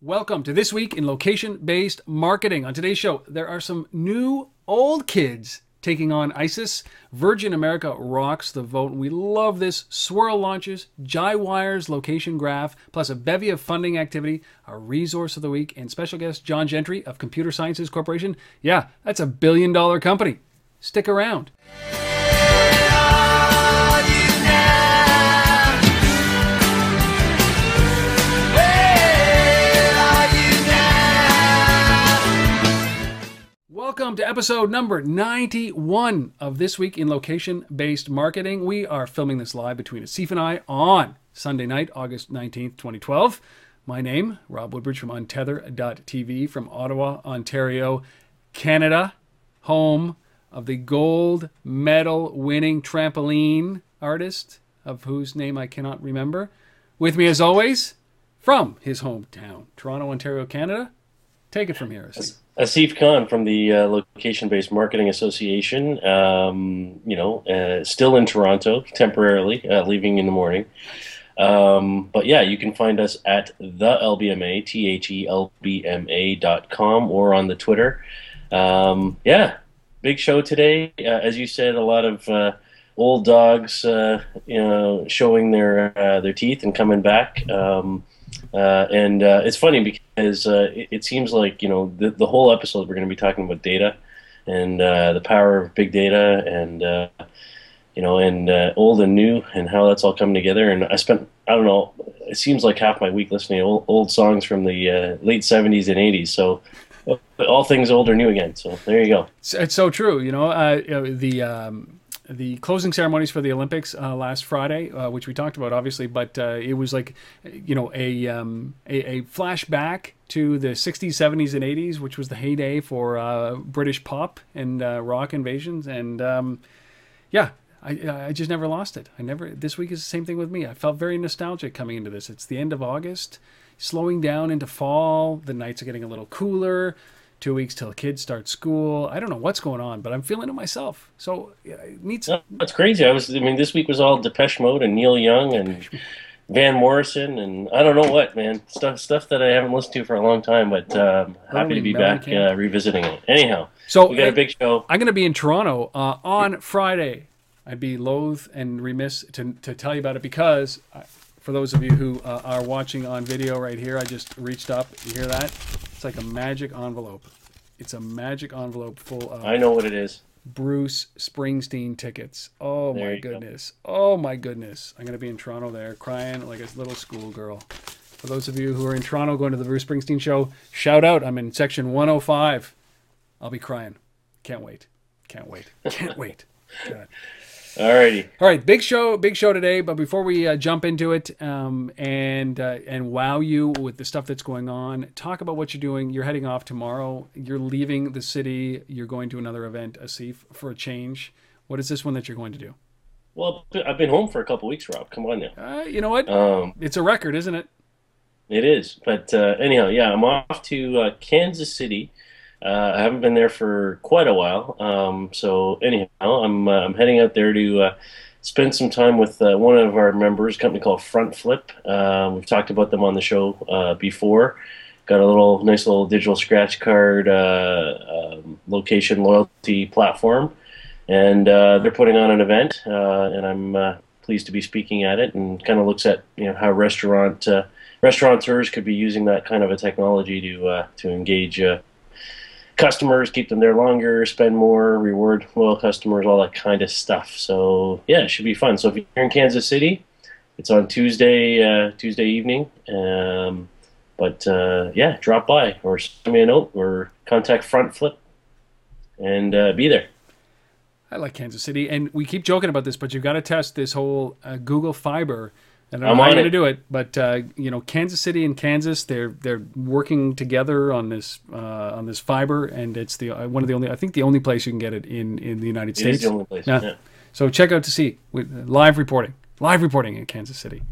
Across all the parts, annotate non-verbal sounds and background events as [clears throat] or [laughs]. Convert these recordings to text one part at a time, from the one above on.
Welcome to This Week in Location Based Marketing. On today's show, there are some new old kids taking on ISIS. Virgin America rocks the vote. We love this. Swirl launches, JiWire's location graph, plus a bevy of funding activity, a resource of the week, and special guest John Gentry of Computer Sciences Corporation. Yeah, that's a billion dollar company. Stick around. Welcome to episode number 91 of This Week in Location Based Marketing. We are filming this live between Asif and I on Sunday night, August 19th, 2012. My name, Rob Woodbridge from Untether.tv from Ottawa, Ontario, Canada, home of the gold medal winning trampoline artist, of whose name I cannot remember. With me, as always, from his hometown, Toronto, Ontario, Canada. Take it from here, Asif. Asif Khan from the uh, Location Based Marketing Association. Um, you know, uh, still in Toronto temporarily, uh, leaving in the morning. Um, but yeah, you can find us at the LBMA, T H E L B M A dot com, or on the Twitter. Um, yeah, big show today. Uh, as you said, a lot of uh, old dogs, uh, you know, showing their their teeth and coming back. Um, uh, and uh, it's funny because uh, it, it, seems like you know the, the whole episode we're going to be talking about data and uh, the power of big data and uh, you know and uh, old and new and how that's all coming together. And I spent I don't know it seems like half my week listening to old, old songs from the late '70s and '80s. So all things old or new again. So there you go. It's, it's so true. You know, the. Um the closing ceremonies for the Olympics uh, last Friday, uh, which we talked about, obviously, but uh, it was like, you know, a, um, a, a flashback to the 60s, 70s, and 80s, which was the heyday for uh, British pop and uh, rock invasions. And um, yeah, I, I just never lost it. I never. This week is the same thing with me. I felt very nostalgic coming into this. It's the end of August, slowing down into fall. The nights are getting a little cooler two weeks till kids start school. I don't know what's going on, but I'm feeling it myself. So yeah, it needs. No, that's crazy. I was. I mean, this week was all Depeche Mode and Neil Young and Van Morrison and I don't know what, man. Stuff stuff that I haven't listened to for a long time, but um, happy to be back uh, revisiting it. Anyhow, so we got a big show. I'm going to be in Toronto uh, on Friday. I'd be loath and remiss to, to tell you about it because for those of you who uh, are watching on video right here, I just reached up. You hear that? It's like a magic envelope. It's a magic envelope full of. I know what it is. Bruce Springsteen tickets. Oh there my goodness. Go. Oh my goodness. I'm going to be in Toronto there crying like a little schoolgirl. For those of you who are in Toronto going to the Bruce Springsteen show, shout out. I'm in section 105. I'll be crying. Can't wait. Can't wait. Can't wait. [laughs] God. Alrighty. All right, big show, big show today. But before we uh, jump into it um, and uh, and wow you with the stuff that's going on, talk about what you're doing. You're heading off tomorrow. You're leaving the city. You're going to another event, Asif, for a change. What is this one that you're going to do? Well, I've been home for a couple weeks, Rob. Come on now. Uh, you know what? Um, it's a record, isn't it? It is. But uh, anyhow, yeah, I'm off to uh, Kansas City uh, I haven't been there for quite a while. Um, so anyhow, I'm uh, I'm heading out there to uh, spend some time with uh, one of our members, a company called Front Flip. Um, we've talked about them on the show uh, before. Got a little nice little digital scratch card uh, um, location loyalty platform, and they're putting on an event, and I'm pleased to be speaking at it. And kind of looks at you know how restaurant restaurateurs could be using that kind of a technology to to engage customers, keep them there longer, spend more, reward loyal customers, all that kind of stuff. So yeah, it should be fun. So if you're in Kansas City, it's on Tuesday uh, Tuesday evening. Um, but uh, yeah, drop by or send me a note or contact Front Flip and uh, be there. I like Kansas City, and we keep joking about this, but you've got to test this whole uh, Google Fiber I don't know I'm how you're going to do it, but uh, you know, Kansas City and Kansas, they're they're working together on this uh, on this fiber, and it's the uh, one of the only I think the only place you can get it in in the United it States. the only place. Yeah. yeah. So check out to see live reporting, live reporting in Kansas City.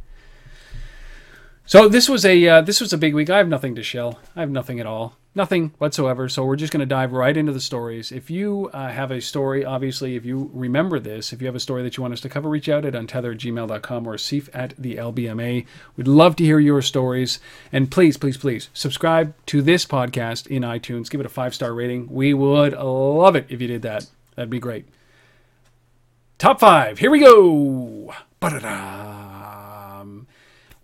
So this was a uh, this was a big week. I have nothing to shell. I have nothing at all, nothing whatsoever. So we're just going to dive right into the stories. If you uh, have a story, obviously, if you remember this, if you have a story that you want us to cover, reach out at untethered@gmail.com or Sif at the LBMA. We'd love to hear your stories, and please, please, please subscribe to this podcast in iTunes. Give it a five star rating. We would love it if you did that. That'd be great. Top five. Here we go. Ba-da-da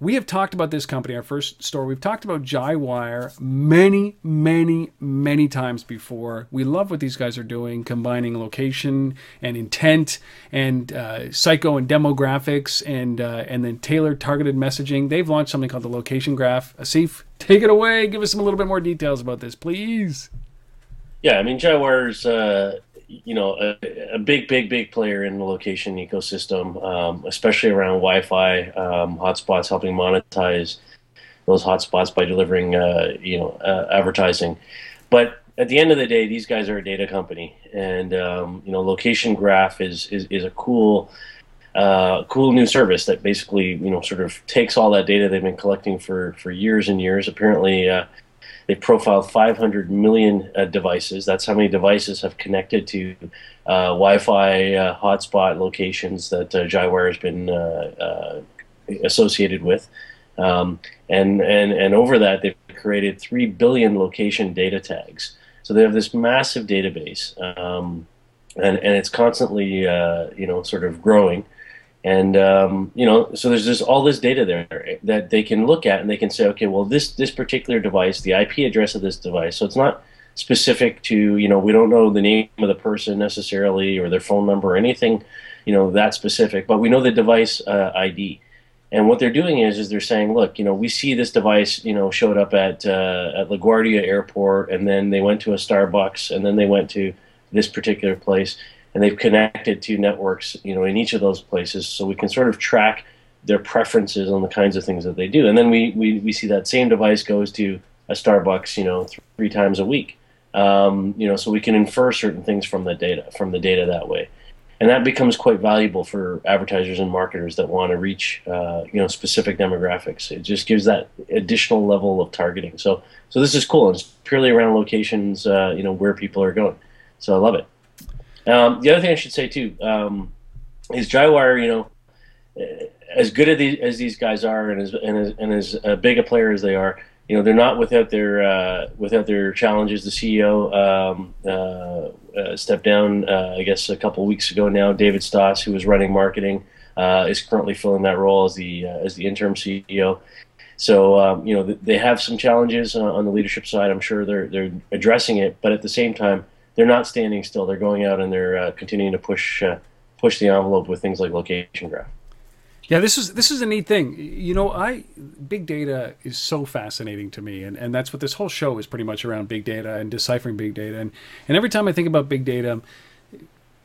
we have talked about this company, our first store. We've talked about JiWire many, many, many times before. We love what these guys are doing, combining location and intent and uh, psycho and demographics and uh, and then tailored targeted messaging. They've launched something called the Location Graph. Asif, take it away. Give us some a little bit more details about this, please. Yeah, I mean JiWire's uh, you know a, a, big big big player in the location ecosystem um, especially around wi-fi um, hotspots helping monetize those hotspots by delivering uh, you know uh, advertising. But at the end of the day these guys are a data company. And um, you know location graph is is, is a cool uh, cool new service that basically you know sort of takes all that data they've been collecting for for years and years. Apparently uh, they profiled 500 million uh, devices. That's how many devices have connected to uh, Wi-Fi uh, hotspot locations that uh, JiWire has been uh, uh, associated with. Um, and, and, and over that, they've created 3 billion location data tags. So they have this massive database, um, and, and it's constantly, you know, sort of growing and um, you know so there's just all this data there that they can look at and they can say okay well this this particular device the ip address of this device so it's not specific to you know we don't know the name of the person necessarily or their phone number or anything you know that specific but we know the device uh, id and what they're doing is is they're saying look you know we see this device you know showed up at uh, at laguardia airport and then they went to a starbucks and then they went to this particular place and they've connected to networks, you know, in each of those places, so we can sort of track their preferences on the kinds of things that they do. And then we, we, we see that same device goes to a Starbucks, you know, three times a week. Um, you know, so we can infer certain things from the data, from the data that way. And that becomes quite valuable for advertisers and marketers that want to reach, uh, you know, specific demographics. It just gives that additional level of targeting. So, so this is cool. It's purely around locations, uh, you know, where people are going. So I love it. Um, the other thing I should say too um, is JiWire. You know, as good as these, as these guys are, and as and as, and as uh, big a player as they are, you know, they're not without their uh, without their challenges. The CEO um, uh, uh, stepped down, uh, I guess, a couple weeks ago now. David Staas, who was running marketing, uh, is currently filling that role as the as the interim CEO. So um, you know, they have some challenges on the leadership side. I'm sure they're they're addressing it, but at the same time they're not standing still. They're going out and they're uh, continuing to push uh, push the envelope with things like location graph. Yeah, this is this is a neat thing. You know, I big data is so fascinating to me, and, and that's what this whole show is pretty much around big data and deciphering big data. And and every time I think about big data,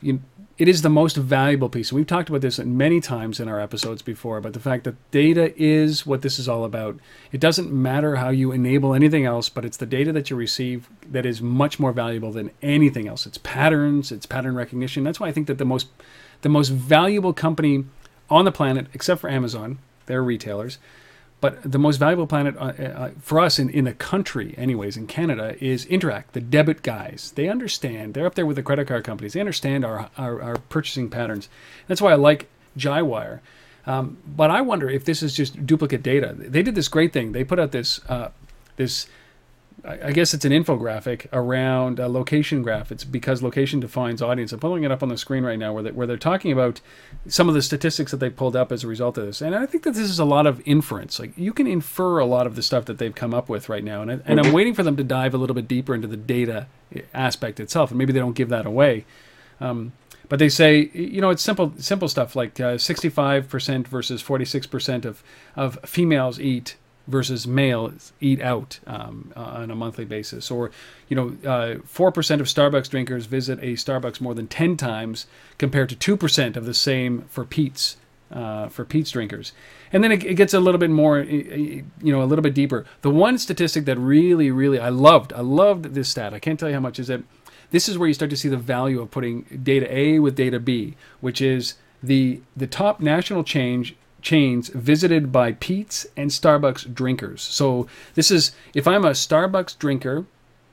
you, it is the most valuable piece. We've talked about this many times in our episodes before, but the fact that data is what this is all about. It doesn't matter how you enable anything else, but it's the data that you receive that is much more valuable than anything else. It's patterns, it's pattern recognition. That's why I think that the most the most valuable company on the planet, except for Amazon, they're retailers, but the most valuable planet uh, uh, for us in, in the country, anyways, in Canada, is Interac, the debit guys. They understand. They're up there with the credit card companies. They understand our, our, our purchasing patterns. That's why I like JiWire. Um, but I wonder if this is just duplicate data. They did this great thing. They put out this uh, this I guess it's an infographic around a location graph. It's because location defines audience. I'm pulling it up on the screen right now where, they, where they're talking about some of the statistics that they pulled up as a result of this. And I think that this is a lot of inference. Like you can infer a lot of the stuff that they've come up with right now. And, I, and I'm waiting for them to dive a little bit deeper into the data aspect itself. And maybe they don't give that away. Um, but they say, you know, it's simple, simple stuff like uh, 65% versus 46% of, of females eat versus males eat out um, uh, on a monthly basis. Or, you know, uh, 4% of Starbucks drinkers visit a Starbucks more than 10 times compared to 2% of the same for Peet's. Uh, for Peet's drinkers, and then it, it, gets a little bit more, you know, a little bit deeper. The one statistic that really, really I loved, I loved this stat. I can't tell you how much is it. This is where you start to see the value of putting data A with data B, which is the the top national change chains visited by Peet's and Starbucks drinkers. So this is if I'm a Starbucks drinker,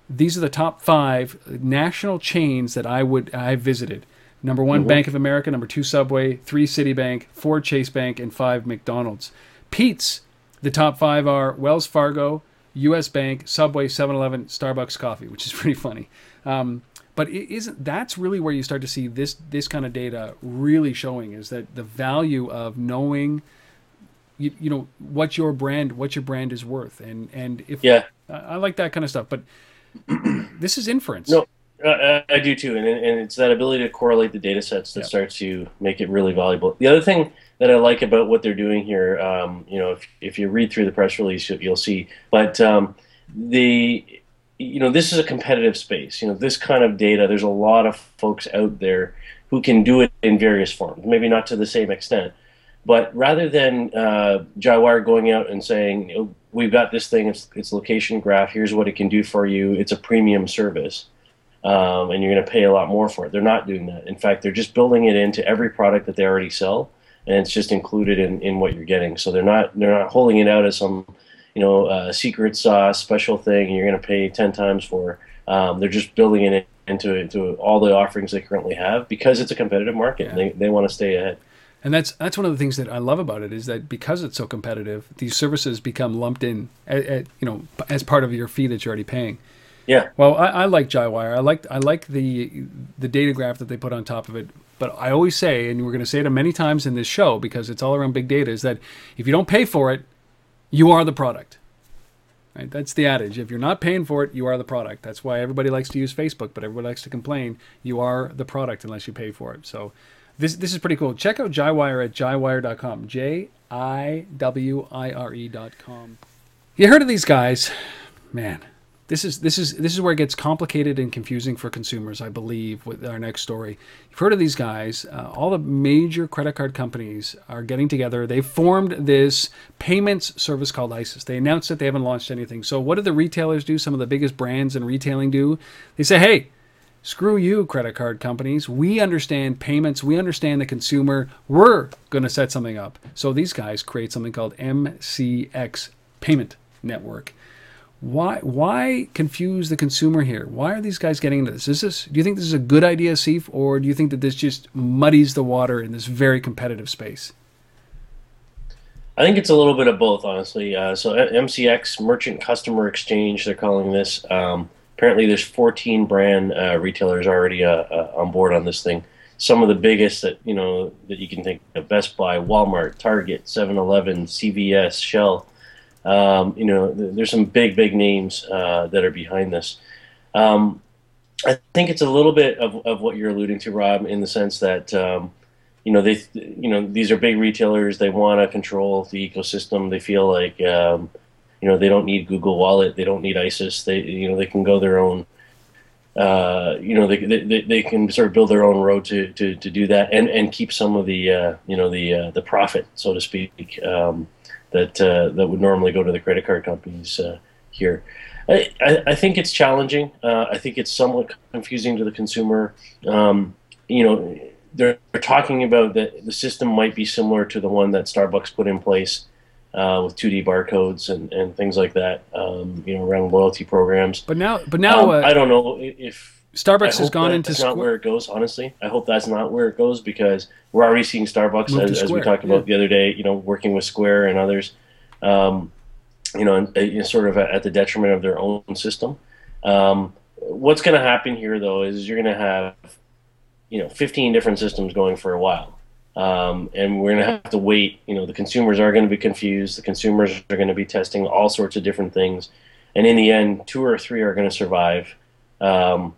these are the top five national chains that I would I visited. Number one, mm-hmm. Bank of America. Number two, Subway. Three, Citibank. Four, Chase Bank, and five, McDonald's. Peet's. The top five are Wells Fargo, U.S. Bank, Subway, 7-Eleven, Starbucks Coffee, which is [laughs] pretty funny. Um, but it isn't that's really where you start to see this this kind of data really showing is that the value of knowing you, you know what your brand what your brand is worth. And and if yeah. I like that kind of stuff but [clears throat] this is inference. No uh, I do too. And, and it's that ability to correlate the data sets that yeah. starts to make it really valuable. The other thing that I like about what they're doing here um, you know if, if you read through the press release you'll see. But um, the you know, this is a competitive space. You know, this kind of data, there's a lot of folks out there who can do it in various forms, maybe not to the same extent. But rather than uh, JiWire going out and saying, you know, we've got this thing, it's, it's location graph, here's what it can do for you, it's a premium service, um, and you're going to pay a lot more for it. They're not doing that. In fact, they're just building it into every product that they already sell, and it's just included in, in what you're getting. So they're not they're not holding it out as some you know, a secret sauce, special thing, you're going to pay 10 times for. Um, they're just building it into into all the offerings they currently have because it's a competitive market. Yeah. They, they want to stay ahead. And that's that's one of the things that I love about it is that because it's so competitive, these services become lumped in, at, at, you know, as part of your fee that you're already paying. Yeah. Well, I, I like JiWire. I like I like the the data graph that they put on top of it. But I always say, and we're going to say it many times in this show because it's all around big data, is that if you don't pay for it, you are the product. Right? That's the adage. If you're not paying for it, you are the product. That's why everybody likes to use Facebook, but everybody likes to complain. You are the product unless you pay for it. So this this is pretty cool. Check out JiWire at jiwire.com. J I W I R E.com. You heard of these guys? Man, this is this is this is where it gets complicated and confusing for consumers. I believe with our next story. You've heard of these guys. Uh, all the major credit card companies are getting together. They formed this payments service called ISIS. They announced that they haven't launched anything. So what do the retailers do? Some of the biggest brands in retailing do. They say, hey. Screw you, credit card companies. We understand payments. We understand the consumer. We're going to set something up. So these guys create something called MCX Payment Network why why confuse the consumer here? Why are these guys getting into this? Is this do you think this is a good idea, Seif, or do you think that this just muddies the water in this very competitive space? I think it's a little bit of both, honestly. Uh, so MCX Merchant Customer Exchange, they're calling this. Um, apparently, there's 14 brand uh, retailers already uh, uh on board on this thing. Some of the biggest that you know that you can think of: Best Buy, Walmart, Target, 7-Eleven, CVS, Shell. Um, you know, there's some big, big names uh, that are behind this. Um, I think it's a little bit of, of what you're alluding to, Rob, in the sense that um, you know they, you know, these are big retailers. They want to control the ecosystem. They feel like um, you know they don't need Google Wallet. They don't need ISIS. They you know they can go their own. Uh, you know they, they, they can sort of build their own road to, to, to do that and, and keep some of the uh, you know the uh, the profit so to speak. Um, that uh, that would normally go to the credit card companies uh, here. I, I, I, think it's challenging. Uh, I think it's somewhat confusing to the consumer. Um, you know, they're, they're, talking about that the system might be similar to the one that Starbucks put in place uh, with 2D barcodes and, and things like that. Um, you know, around loyalty programs. But now, but now, um, uh, I don't know if Starbucks has gone that into that's not where it goes. Honestly, I hope that's not where it goes because we're already seeing Starbucks as, as, we talked about yeah. the other day. You know, working with Square and others. Um, you know, and, uh, sort of at the detriment of their own system. Um, what's going to happen here, though, is you're going to have you know 15 different systems going for a while. Um, and we're going to have to wait. You know, the consumers are going to be confused. The consumers are going to be testing all sorts of different things, and in the end, two or three are going to survive. Um,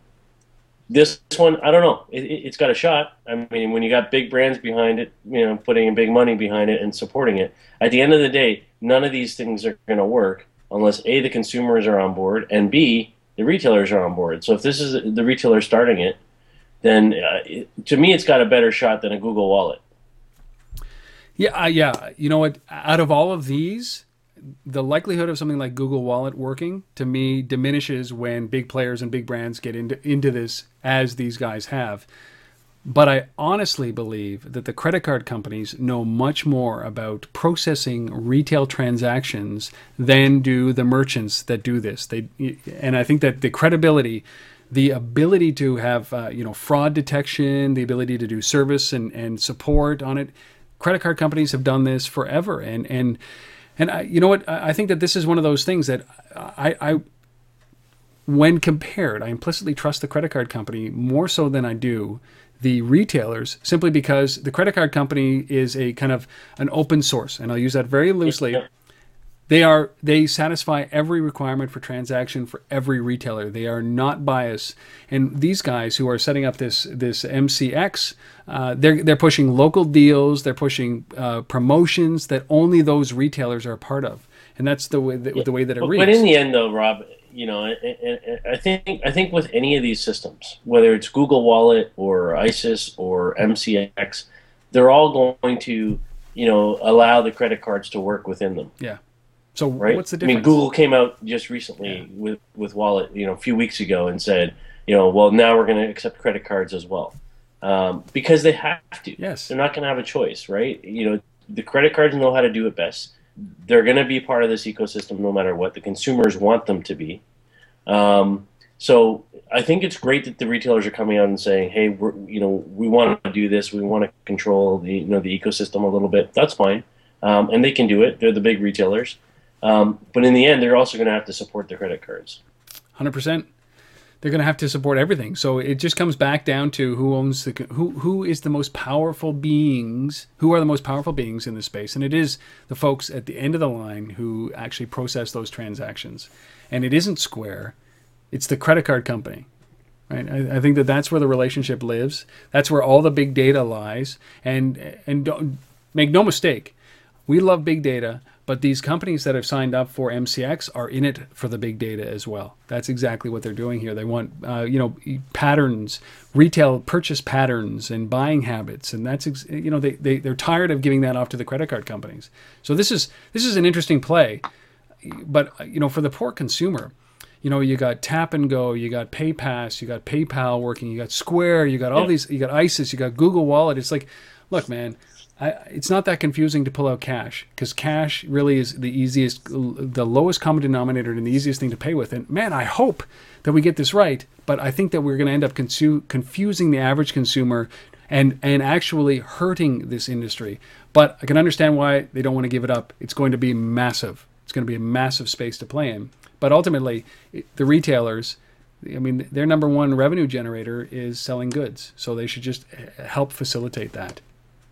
this one, I don't know. It, has got a shot. I mean, when you got big brands behind it, you know, putting big money behind it and supporting it, at the end of the day, none of these things are going to work unless A, the consumers are on board, and B, the retailers are on board. So if this is the retailer starting it, then uh, it, to me, it's got a better shot than a Google Wallet. Yeah, uh, yeah. You know what? Out of all of these, the likelihood of something like Google Wallet working to me diminishes when big players and big brands get into into this as these guys have. But I honestly believe that the credit card companies know much more about processing retail transactions than do the merchants that do this. They and I think that the credibility, the ability to have uh, you know fraud detection, the ability to do service and, and support on it, credit card companies have done this forever. And and and I, you know what? I think that this is one of those things that I, I when compared, I implicitly trust the credit card company more so than I do the retailers simply because the credit card company is a kind of an open source and I'll use that very loosely. They are they satisfy every requirement for transaction for every retailer. They are not biased, and these guys who are setting up this this MCX, uh, they're they're pushing local deals. They're pushing uh, promotions that only those retailers are a part of, and that's the way that, yeah. the way that it but, reads. But in the end, though, Rob, you know, I think I think with any of these systems, whether it's Google Wallet or ISIS or MCX, they're all going to, you know, allow the credit cards to work within them. Yeah. So right? what's the difference? I mean, Google came out just recently yeah. with with Wallet, you know, a few weeks ago, and said, you know, well, now we're going to accept credit cards as well, um, because they have to. Yes. They're not going to have a choice, right? You know, the credit cards know how to do it best they're going to be part of this ecosystem no matter what. The consumers want them to be. Um, so I think it's great that the retailers are coming out and saying, "Hey, we're, you know, we want to do this. We want to control the you know the ecosystem a little bit." That's fine, um, and they can do it. They're the big retailers, um, but in the end, they're also going to have to support the credit cards. Hundred percent they're going to have to support everything. So it just comes back down to who owns the who who is the most powerful beings, who are the most powerful beings in this space, and it is the folks at the end of the line who actually process those transactions. And it isn't Square, it's the credit card company. Right? I, I think that that's where the relationship lives. That's where all the big data lies. And and don't make no mistake, we love big data, but these companies that have signed up for MCX are in it for the big data as well. That's exactly what they're doing here. They want, uh, you know, patterns, retail purchase patterns, and buying habits, and that's, ex- you know, they, they they're tired of giving that off to the credit card companies. So this is this is an interesting play, but you know, for the poor consumer, you know, you got Tap and Go, you got PayPass, you got PayPal working, you got Square, you got all yeah. these, you got ISIS, you got Google Wallet. It's like, look, man, I, it's not that confusing to pull out cash because cash really is the easiest, the lowest common denominator and the easiest thing to pay with. And man, I hope that we get this right, but I think that we're going to end up consu- confusing the average consumer and and actually hurting this industry. But I can understand why they don't want to give it up. It's going to be massive. It's going to be a massive space to play in. But ultimately, the retailers. I mean, their number one revenue generator is selling goods, so they should just eh, help facilitate that.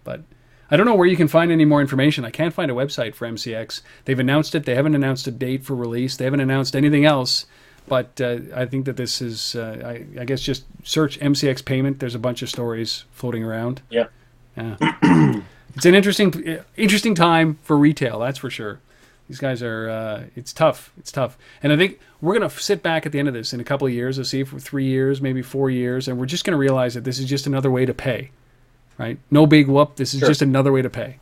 But I don't know where you can find any more information. I can't find a website for MCX. They've announced it. They haven't announced a date for release. They haven't announced anything else. But uh, I think that this is, uh, I, I, guess, just search MCX payment. There's a bunch of stories floating around. Yeah. Yeah. [clears throat] it's an interesting, interesting time for retail. That's for sure. These guys are. Uh, it's tough. It's tough. And I think we're gonna sit back at the end of this in a couple of years. Let's see for three years, maybe four years, and we're just gonna realize that this is just another way to pay right? No big whoop. This is sure. just another way to pay,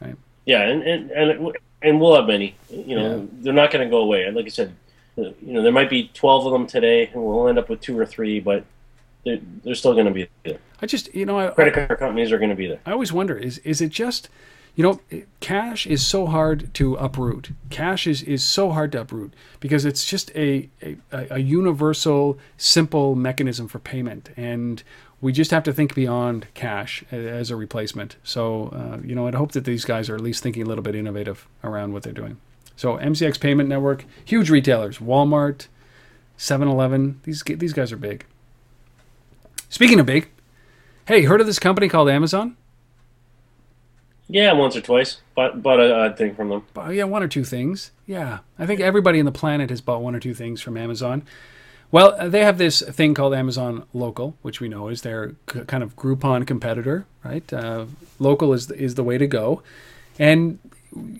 right? Yeah, and and and, and we'll have many. You know, yeah. they're not going to go away. Like I said, uh, you know, there might be twelve of them today, and we'll end up with two or three, but they're, they're still going to be there. I just, you know, I, credit card companies are going to be there. I always wonder: is is it just you know, cash is so hard to uproot. Cash is, is so hard to uproot because it's just a, a, a universal, simple mechanism for payment. And we just have to think beyond cash as a replacement. So, uh, you know, I'd hope that these guys are at least thinking a little bit innovative around what they're doing. So, MCX Payment Network, huge retailers, Walmart, 7-Eleven, these these guys are big. Speaking of big, hey, heard of this company called Amazon? Yeah, once or twice, but but a, a thing from them. Uh, yeah, one or two things. Yeah, I think everybody on the planet has bought one or two things from Amazon. Well, uh, they have this thing called Amazon Local, which we know is their kind of Groupon competitor, right? Uh, local is is the way to go, and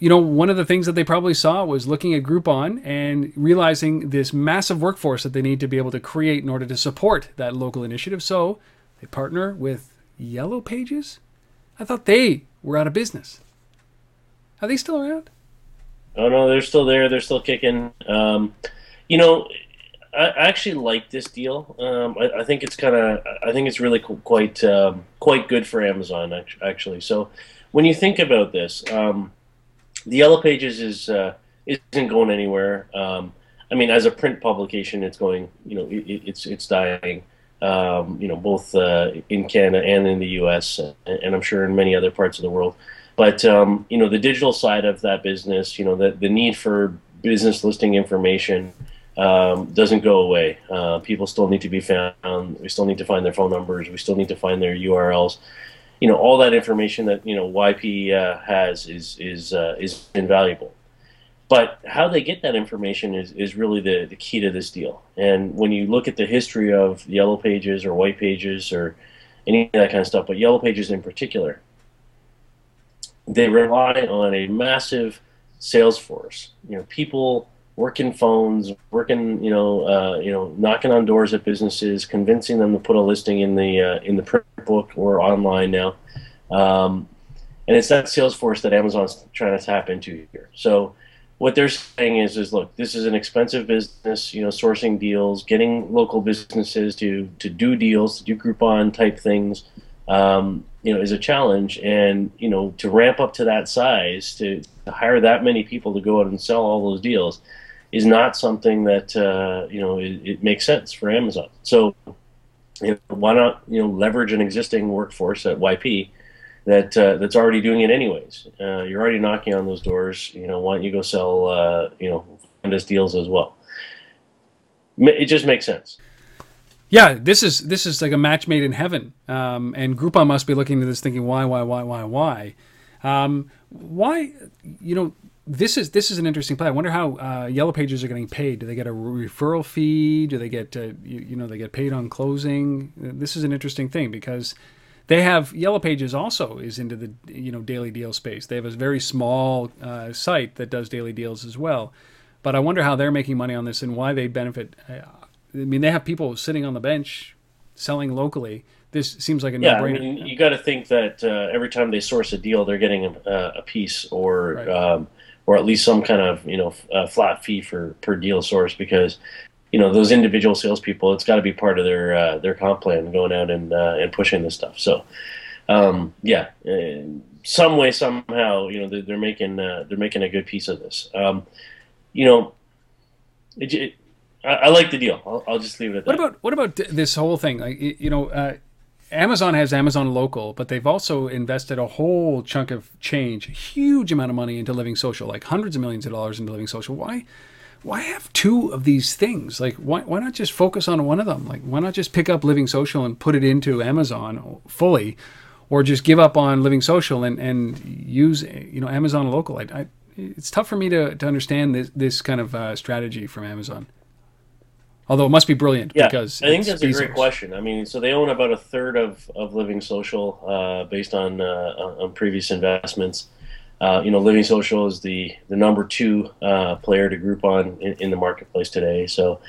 you know one of the things that they probably saw was looking at Groupon and realizing this massive workforce that they need to be able to create in order to support that local initiative. So they partner with Yellow Pages. I thought they were out of business. Are they still around? Oh no, they're still there. They're still kicking. Um, you know, I actually like this deal. Um, I, I, think it's kind of, I think it's really quite, um, quite good for Amazon actually. So, when you think about this, um, the Yellow Pages is uh, isn't going anywhere. Um, I mean, as a print publication, it's going, you know, it, it's it's dying. Um, you know, both uh, in Canada and in the U.S. and I'm sure in many other parts of the world. But um, you know, the digital side of that business, you know, the the need for business listing information um, doesn't go away. Uh, people still need to be found. We still need to find their phone numbers. We still need to find their URLs. You know, all that information that you know YP uh, has is is uh, is invaluable. But how they get that information is, is really the, the key to this deal. And when you look at the history of Yellow Pages or White Pages or any of that kind of stuff, but Yellow Pages in particular, they rely on a massive sales force. You know, people working phones, working, you know, uh, you know, knocking on doors at businesses, convincing them to put a listing in the uh, in the print book or online now. Um, and it's that sales force that Amazon's trying to tap into here. So what they're saying is, is look, this is an expensive business. You know, sourcing deals, getting local businesses to to do deals, to do Groupon type things. Um, you know, is a challenge, and you know, to ramp up to that size, to, to hire that many people to go out and sell all those deals, is not something that uh, you know it, it, makes sense for Amazon. So, you know, why not you know leverage an existing workforce at YP that uh, that's already doing it anyways? Uh, you're already knocking on those doors. You know, why don't you go sell uh, you know find us deals as well? It just makes sense. Yeah, this is this is like a match made in heaven, um, and Groupon must be looking at this thinking, why, why, why, why, why, um, why? You know, this is this is an interesting play. I wonder how uh, Yellow Pages are getting paid. Do they get a referral fee? Do they get uh, you, you, know they get paid on closing? This is an interesting thing because they have Yellow Pages also is into the you know daily deal space. They have a very small uh, site that does daily deals as well. But I wonder how they're making money on this and why they benefit. Uh, I mean, they have people sitting on the bench selling locally this seems like a yeah, no-brainer. I mean, you got to think that uh, every time they source a deal, they're getting a, a piece or right. um, or at least some kind of you know flat fee for per deal source because you know those individual salespeople, it's got to be part of their uh, their comp plan going out and uh, and pushing this stuff. So um, yeah, some way somehow you know they're, they're making uh, they're making a good piece of this. Um, you know, it, it, I, I, like the deal. I'll, I'll, just leave it at that. What about what about this whole thing? Like you know uh, Amazon has Amazon Local, but they've also invested a whole chunk of change, a huge amount of money into Living Social, like hundreds of millions of dollars into Living Social. Why? Why have two of these things? Like, why, why not just focus on one of them? Like, why not just pick up Living Social and put it into Amazon fully, or just give up on Living Social and, and use you know Amazon Local? I, I, it's tough for me to, to understand this this kind of uh, strategy from Amazon. Although it must be brilliant yeah, because I think that's a great question. I mean, so they own about a third of, of Living Social uh, based on uh, on previous investments. Uh, you know, Living Social is the the number two uh, player to Groupon in, in the marketplace today. So,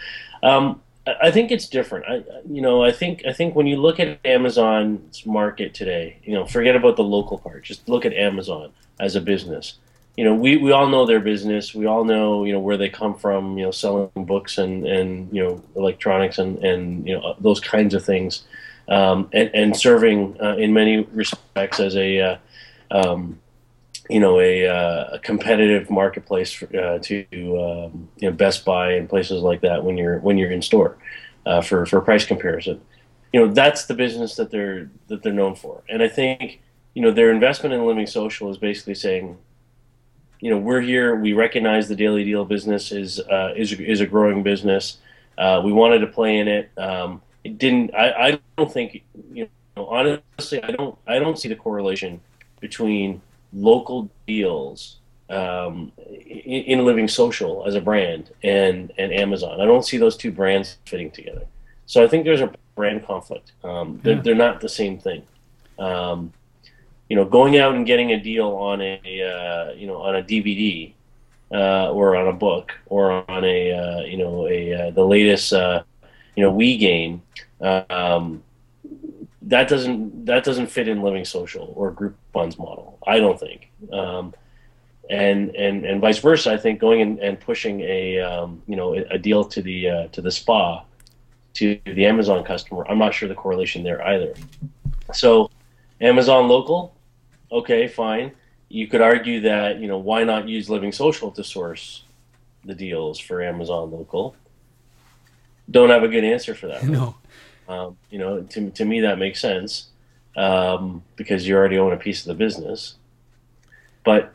um, I think it's different. I, you know, I think I think when you look at Amazon's market today, you know, forget about the local part. Just look at Amazon as a business you know, we, we all know their business. We all know, you know, where they come from, you know, selling books and, and you know, electronics and, and, you know, those kinds of things. Um, and, and serving uh, in many respects as a, uh, um, you know, a, uh, a competitive marketplace for, uh, to, um, you know, Best Buy and places like that when you're, when you're in store uh, for, for price comparison. You know, that's the business that they're, that they're known for. And I think, you know, their investment in Living Social is basically saying, you know, we're here. We recognize the daily deal business is uh, is is a growing business. Uh, we wanted to play in it. Um, it didn't. I, I don't think you know. Honestly, I don't. I don't see the correlation between local deals um, in, in, Living Social as a brand and and Amazon. I don't see those two brands fitting together. So I think there's a brand conflict. Um, they're, yeah. they're not the same thing. Um, you know, going out and getting a deal on a uh, you know on a DVD uh, or on a book or on a uh, you know a uh, the latest uh, you know Wii game. Um, that doesn't that doesn't fit in Living Social or Groupon's model. I don't think. Um, and and and vice versa. I think going and, and pushing a um, you know a deal to the uh, to the spa to the Amazon customer, I'm not sure the correlation there either. So, Amazon local, okay, fine. You could argue that you know why not use Living Social to source the deals for Amazon local. Don't have a good answer for that. [laughs] No. Um, you know, to, to me that makes sense um, because you already own a piece of the business. But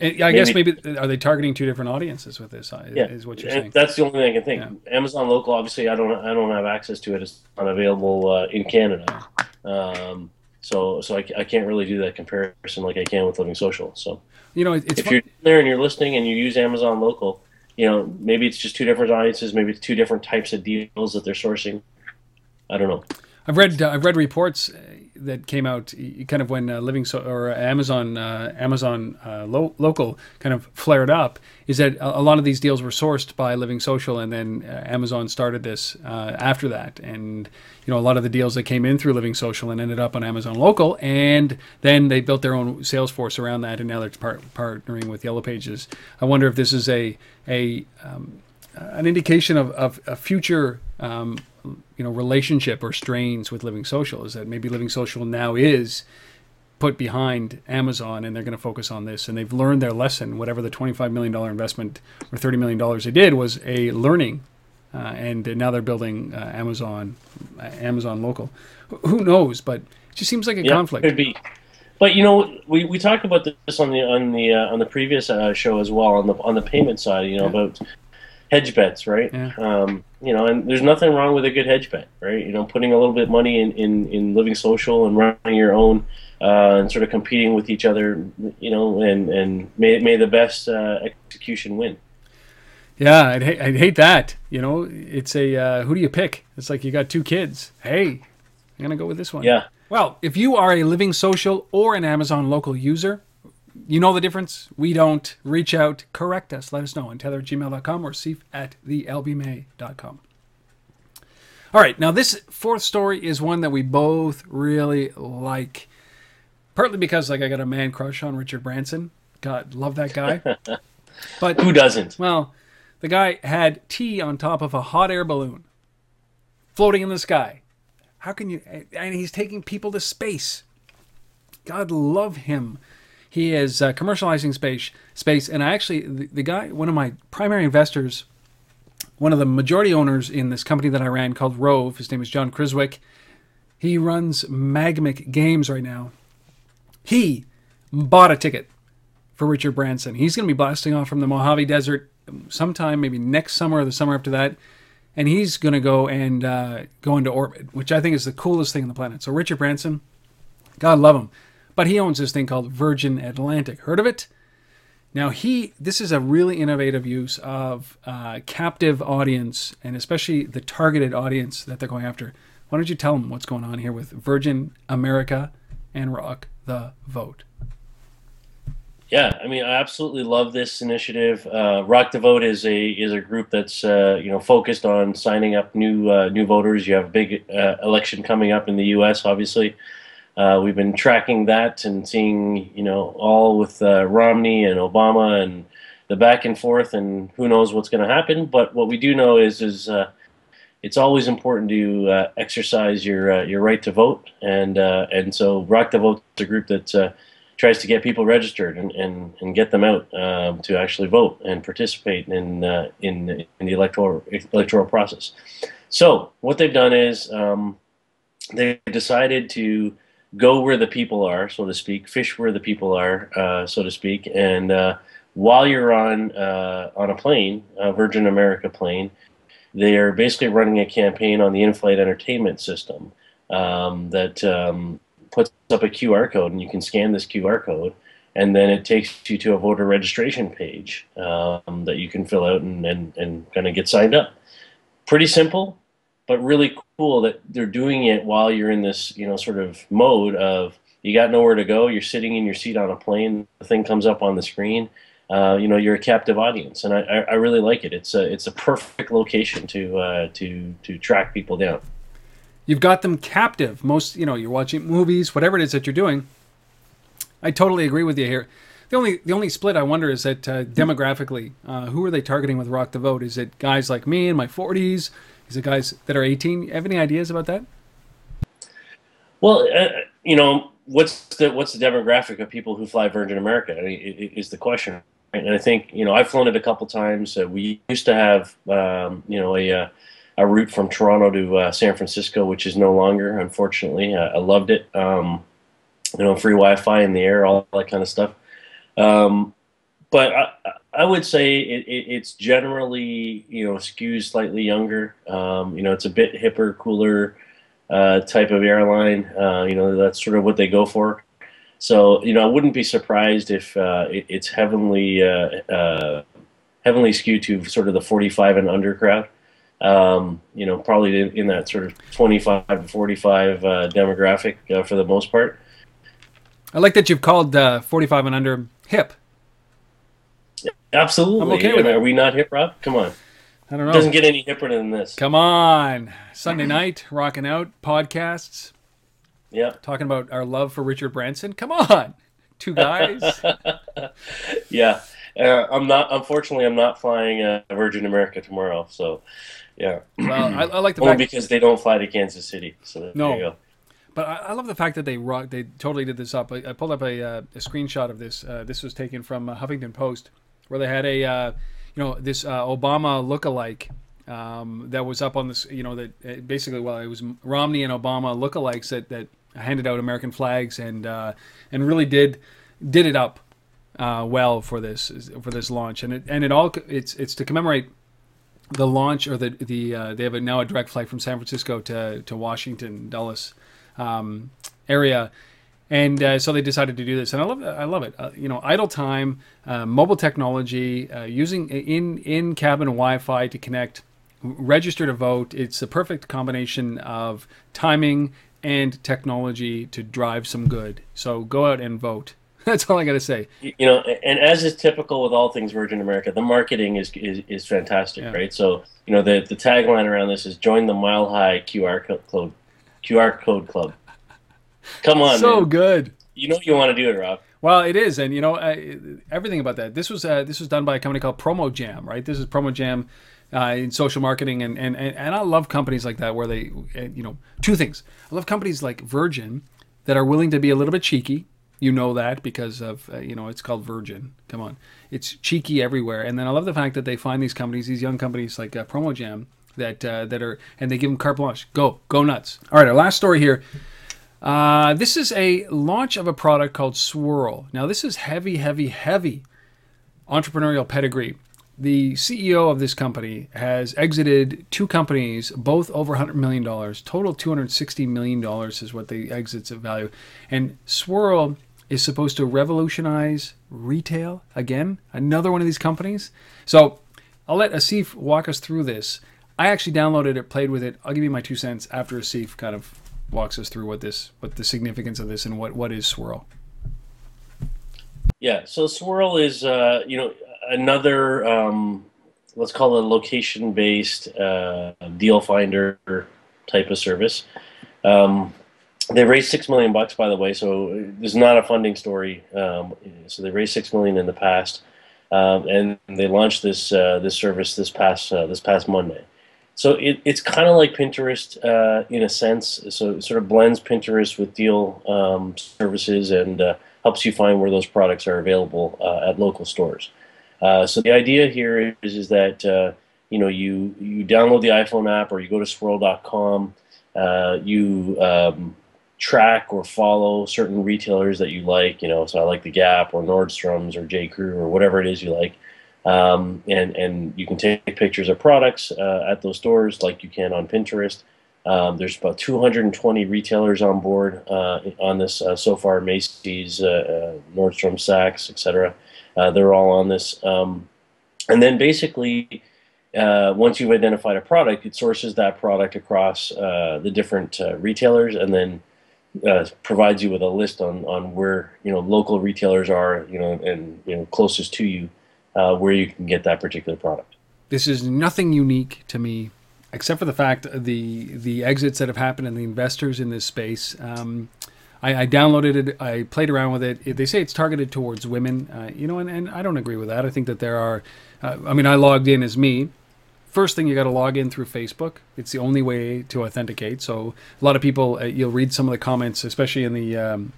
I guess maybe, maybe are they targeting two different audiences with this? Is, yeah, is what you're saying? That's the only thing I can think. Yeah. Amazon local, obviously, I don't I don't have access to it. It's unavailable uh, in Canada, um, so so I, I can't really do that comparison like I can with Living Social. So you know, it's if fun. you're there and you're listening and you use Amazon local, you know, maybe it's just two different audiences, maybe it's two different types of deals that they're sourcing. I don't know. I've read uh, I've read reports that came out kind of when uh, Living so or Amazon uh, Amazon uh, lo- local kind of flared up is that a, a, lot of these deals were sourced by Living Social and then uh, Amazon started this after that. And you know a lot of the deals that came in through Living Social and ended up on Amazon local. And then they built their own sales force around that. And now they're par- partnering with Yellow Pages. I wonder if this is a a um, an indication of, of a future um, you know relationship or strains with Living Social is that maybe Living Social now is put behind Amazon and they're going to focus on this and they've learned their lesson. Whatever the $25 million investment or $30 million they did was a learning. Uh, and now they're building uh, Amazon, uh, Amazon local. Who knows? But it just seems like a yeah, conflict. Could be. But you know, we, we talked about this on the on the uh, on the previous uh, show as well on the on the payment side. You know yeah. about hedge bets, right? Yeah. Um, you know, and there's nothing wrong with a good hedge bet, right? You know, putting a little bit of money in, in, in living social and running your own uh, and sort of competing with each other, you know, and, and may, may the best uh, execution win. Yeah, I'd, ha- I'd hate that. You know, it's a uh, who do you pick? It's like you got two kids. Hey, I'm going to go with this one. Yeah. Well, if you are a living social or an Amazon local user, you know the difference. We don't. Reach out, correct us, let us know on tether at gmail.com or seif at thelbma.com. All right, now this fourth story is one that we both really like. Partly because like I got a man crush on Richard Branson. God, love that guy. [laughs] But who doesn't? Well, the guy had tea on top of a hot air balloon floating in the sky. How can you and he's taking people to space. God love him. He is uh, commercializing space. Space, and I actually, the, the guy, one of my primary investors, one of the majority owners in this company that I ran called Rove. His name is John Criswick. He runs Magmic Games right now. He bought a ticket for Richard Branson. He's going to be blasting off from the Mojave Desert sometime, maybe next summer or the summer after that. And he's going to go and uh, go into orbit, which I think is the coolest thing on the planet. So Richard Branson, God love him. But he owns this thing called Virgin Atlantic. Heard of it? Now he, this is a really innovative use of uh, captive audience, and especially the targeted audience that they're going after. Why don't you tell them what's going on here with Virgin America and Rock the Vote? Yeah, I mean, I absolutely love this initiative. Uh, Rock the Vote is a is a group that's uh, you know focused on signing up new uh, new voters. You have a big uh, election coming up in the U.S. Obviously, uh, we've been tracking that and seeing, you know, all with uh, Romney and Obama and the back and forth, and who knows what's going to happen. But what we do know is, is uh, it's always important to uh, exercise your uh, your right to vote, and uh, and so Rock the Vote is a group that tries to get people registered and, and, and get them out um, to actually vote and participate in in in the electoral electoral process. So what they've done is um, they decided to go where the people are, so to speak, fish where the people are, uh, so to speak. And uh, while you're on uh, on a plane, a Virgin America plane, they are basically running a campaign on the in-flight entertainment system um, that um, puts up a QR code, and you can scan this QR code, and then it takes you to a voter registration page um, that you can fill out and and, and kind of get signed up. Pretty simple, but really cool that they're doing it while you're in this, you know, sort of mode of you got nowhere to go. You're sitting in your seat on a plane. The thing comes up on the screen. Uh, you know, you're a captive audience, and I, I, really like it. It's a it's a perfect location to uh, to to track people down. You've got them captive. Most, you know, you're watching movies, whatever it is that you're doing. I totally agree with you here. The only the only split I wonder is that uh, demographically, uh, who are they targeting with Rock the Vote? Is it guys like me in my 40s? Is it guys that are 18? Have any ideas about that? Well, uh, you know, what's the what's the demographic of people who fly Virgin America? I mean, is the question. Right? And I think you know I've flown it a couple times. Uh, we used to have um, you know a uh, a route from Toronto to uh, San Francisco, which is no longer, unfortunately. I loved it. Um, you know, free Wi-Fi in the air, all that kind of stuff. Um, but I, I, would say it, it, it's generally you know skews slightly younger. Um, you know, it's a bit hipper, cooler uh, type of airline. Uh, you know, that's sort of what they go for. So you know, I wouldn't be surprised if uh, it, it's heavily uh, uh, heavily skewed to sort of the 45 and under crowd. Um, you know, probably in, in, that sort of 25 to 45 uh, demographic for the most part. I like that you've called 45 and under hip. Absolutely. I'm okay with Are we not hip, Rob? Come on. I don't know. It doesn't get any hipper than this. Come on. Sunday night, rocking out, podcasts. Yeah. Talking about our love for Richard Branson. Come on. Two guys. [laughs] yeah. Uh, I'm not, unfortunately, I'm not flying uh, Virgin America tomorrow. So, yeah. Well, I, I like the Only fact because they don't fly to Kansas City. So, there, no. But I, I, love the fact that they rock, they totally did this up. I, I pulled up a, uh, a, screenshot of this. Uh, this was taken from uh, Huffington Post, where they had a, uh, you know, this uh, Obama lookalike um, that was up on this. You know, that uh, basically, well, it was Romney and Obama lookalikes that that handed out American flags and and really did did it up well for this for this launch. And it and it all it's it's to commemorate the launch or the the uh, they have a, now a direct flight from San Francisco to to Washington Dulles um, area. And uh, so they decided to do this, and I love I love it. Uh, you know, idle time, uh, mobile technology, uh, using in in cabin Wi-Fi to connect, register to vote. It's a perfect combination of timing and technology to drive some good. So go out and vote. [laughs] That's all I got to say. You know, and as is typical with all things Virgin America, the marketing is is, is fantastic, yeah. right? So you know, the the tagline around this is "Join the Mile High QR code QR code club. Come on, so man. good. You know you want to do it, Rob. Well, it is, and you know uh, everything about that. This was uh, this was done by a company called Promo Jam, right? This is Promo Jam uh, in social marketing, and, and and and I love companies like that where they, uh, you know, two things. I love companies like Virgin that are willing to be a little bit cheeky. You know that because of uh, you know it's called Virgin. Come on, it's cheeky everywhere. And then I love the fact that they find these companies, these young companies like uh, Promo Jam, that uh, that are and they give them carte blanche. Go, go nuts. All right, our last story here. Uh, this is a launch of a product called Swirl. Now, this is heavy, heavy, heavy entrepreneurial pedigree. The CEO of this company has exited two companies, both over $100 million. Total $260 million is what the exits of value. And Swirl is supposed to revolutionize retail again. Another one of these companies. So I'll let Asif walk us through this. I actually downloaded it, played with it. I'll give you my two cents after Asif kind of walks us through what this, what the significance of this, and what what is Swirl. Yeah, so Swirl is uh, you know another um, let's call it a location-based uh, deal finder type of service. Um, they raised six million bucks, by the way. So this is not a funding story. Um, so they raised six million in the past, um, and they launched this uh, this service this past uh, this past Monday. So it, it's kind of like Pinterest uh, in a sense. So it sort of blends Pinterest with deal um, services and uh, helps you find where those products are available uh, at local stores. Uh, so the idea here is, is that uh, you know you you download the iPhone app or you go to swirl.com. Uh, you um, track or follow certain retailers that you like. You know, so I like the Gap or Nordstrom's or J Crew or whatever it is you like. Um, and and you can take pictures of products uh, at those stores like you can on Pinterest. Um, there's about 220 retailers on board uh, on this uh, so far. Macy's, uh, uh, Nordstrom, Saks, etc. Uh, they're all on this. Um, and then basically, once you've identified a product, it sources that product across the different retailers, and then provides you with a list on on where you know local retailers are, you know, and you know closest to you uh, where you can get that particular product. This is nothing unique to me, except for the fact the the exits that have happened and the investors in this space. Um, I, I, downloaded it. I played around with it. They say it's targeted towards women. Uh, you know, and, and I don't agree with that. I think that there are. Uh, I mean, I logged in as me. First thing, you got to log in through Facebook. It's the only way to authenticate. So a lot of people, uh, you'll read some of the comments, especially in the um,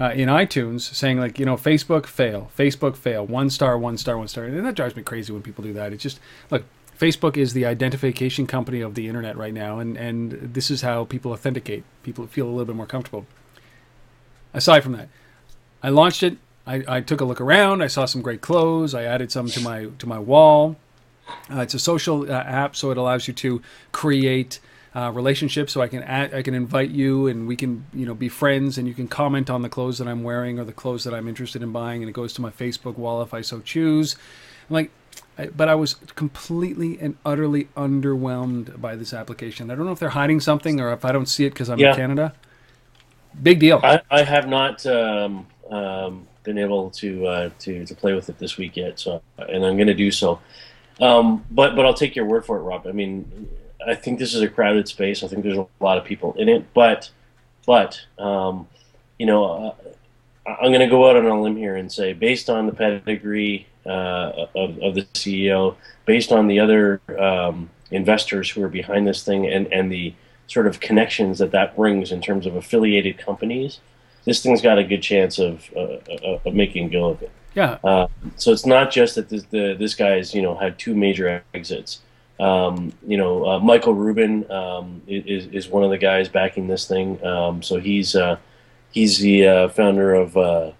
uh, in iTunes saying like you know Facebook fail, Facebook fail, one star, one star, one star, and that drives me crazy when people do that. It's just look, Facebook is the identification company of the internet right now, and and this is how people authenticate. People feel a little bit more comfortable. Aside from that, I launched it. I, I took a look around. I saw some great clothes. I added some to my to my wall. Uh, it's a social uh, app, so it allows you to create uh, relationship. So I can add, I can invite you, and we can you know be friends, and you can comment on the clothes that I'm wearing or the clothes that I'm interested in buying, and it goes to my Facebook wall if I so choose. I'm like, I, but I was completely and utterly underwhelmed by this application. I don't know if they're hiding something or if I don't see it because I'm yeah. in Canada. Big deal. I, I have not um, um, been able to uh, to to play with it this week yet, so and I'm going to do so. Um, but but I'll take your word for it, Rob. I mean, I think this is a crowded space. I think there's a lot of people in it, but but um, you know, uh, I'm going to go out on a limb here and say, based on the pedigree uh, of, of the CEO, based on the other um, investors who are behind this thing, and and the sort of connections that that brings in terms of affiliated companies, this thing's got a good chance of uh, uh of making go of it. Yeah. Uh, so it's not just that this, the, this guy's you know had two major exits. Um, you know, uh, Michael Rubin um, is, is one of the guys backing this thing. Um, so he's uh, he's the uh, founder of uh,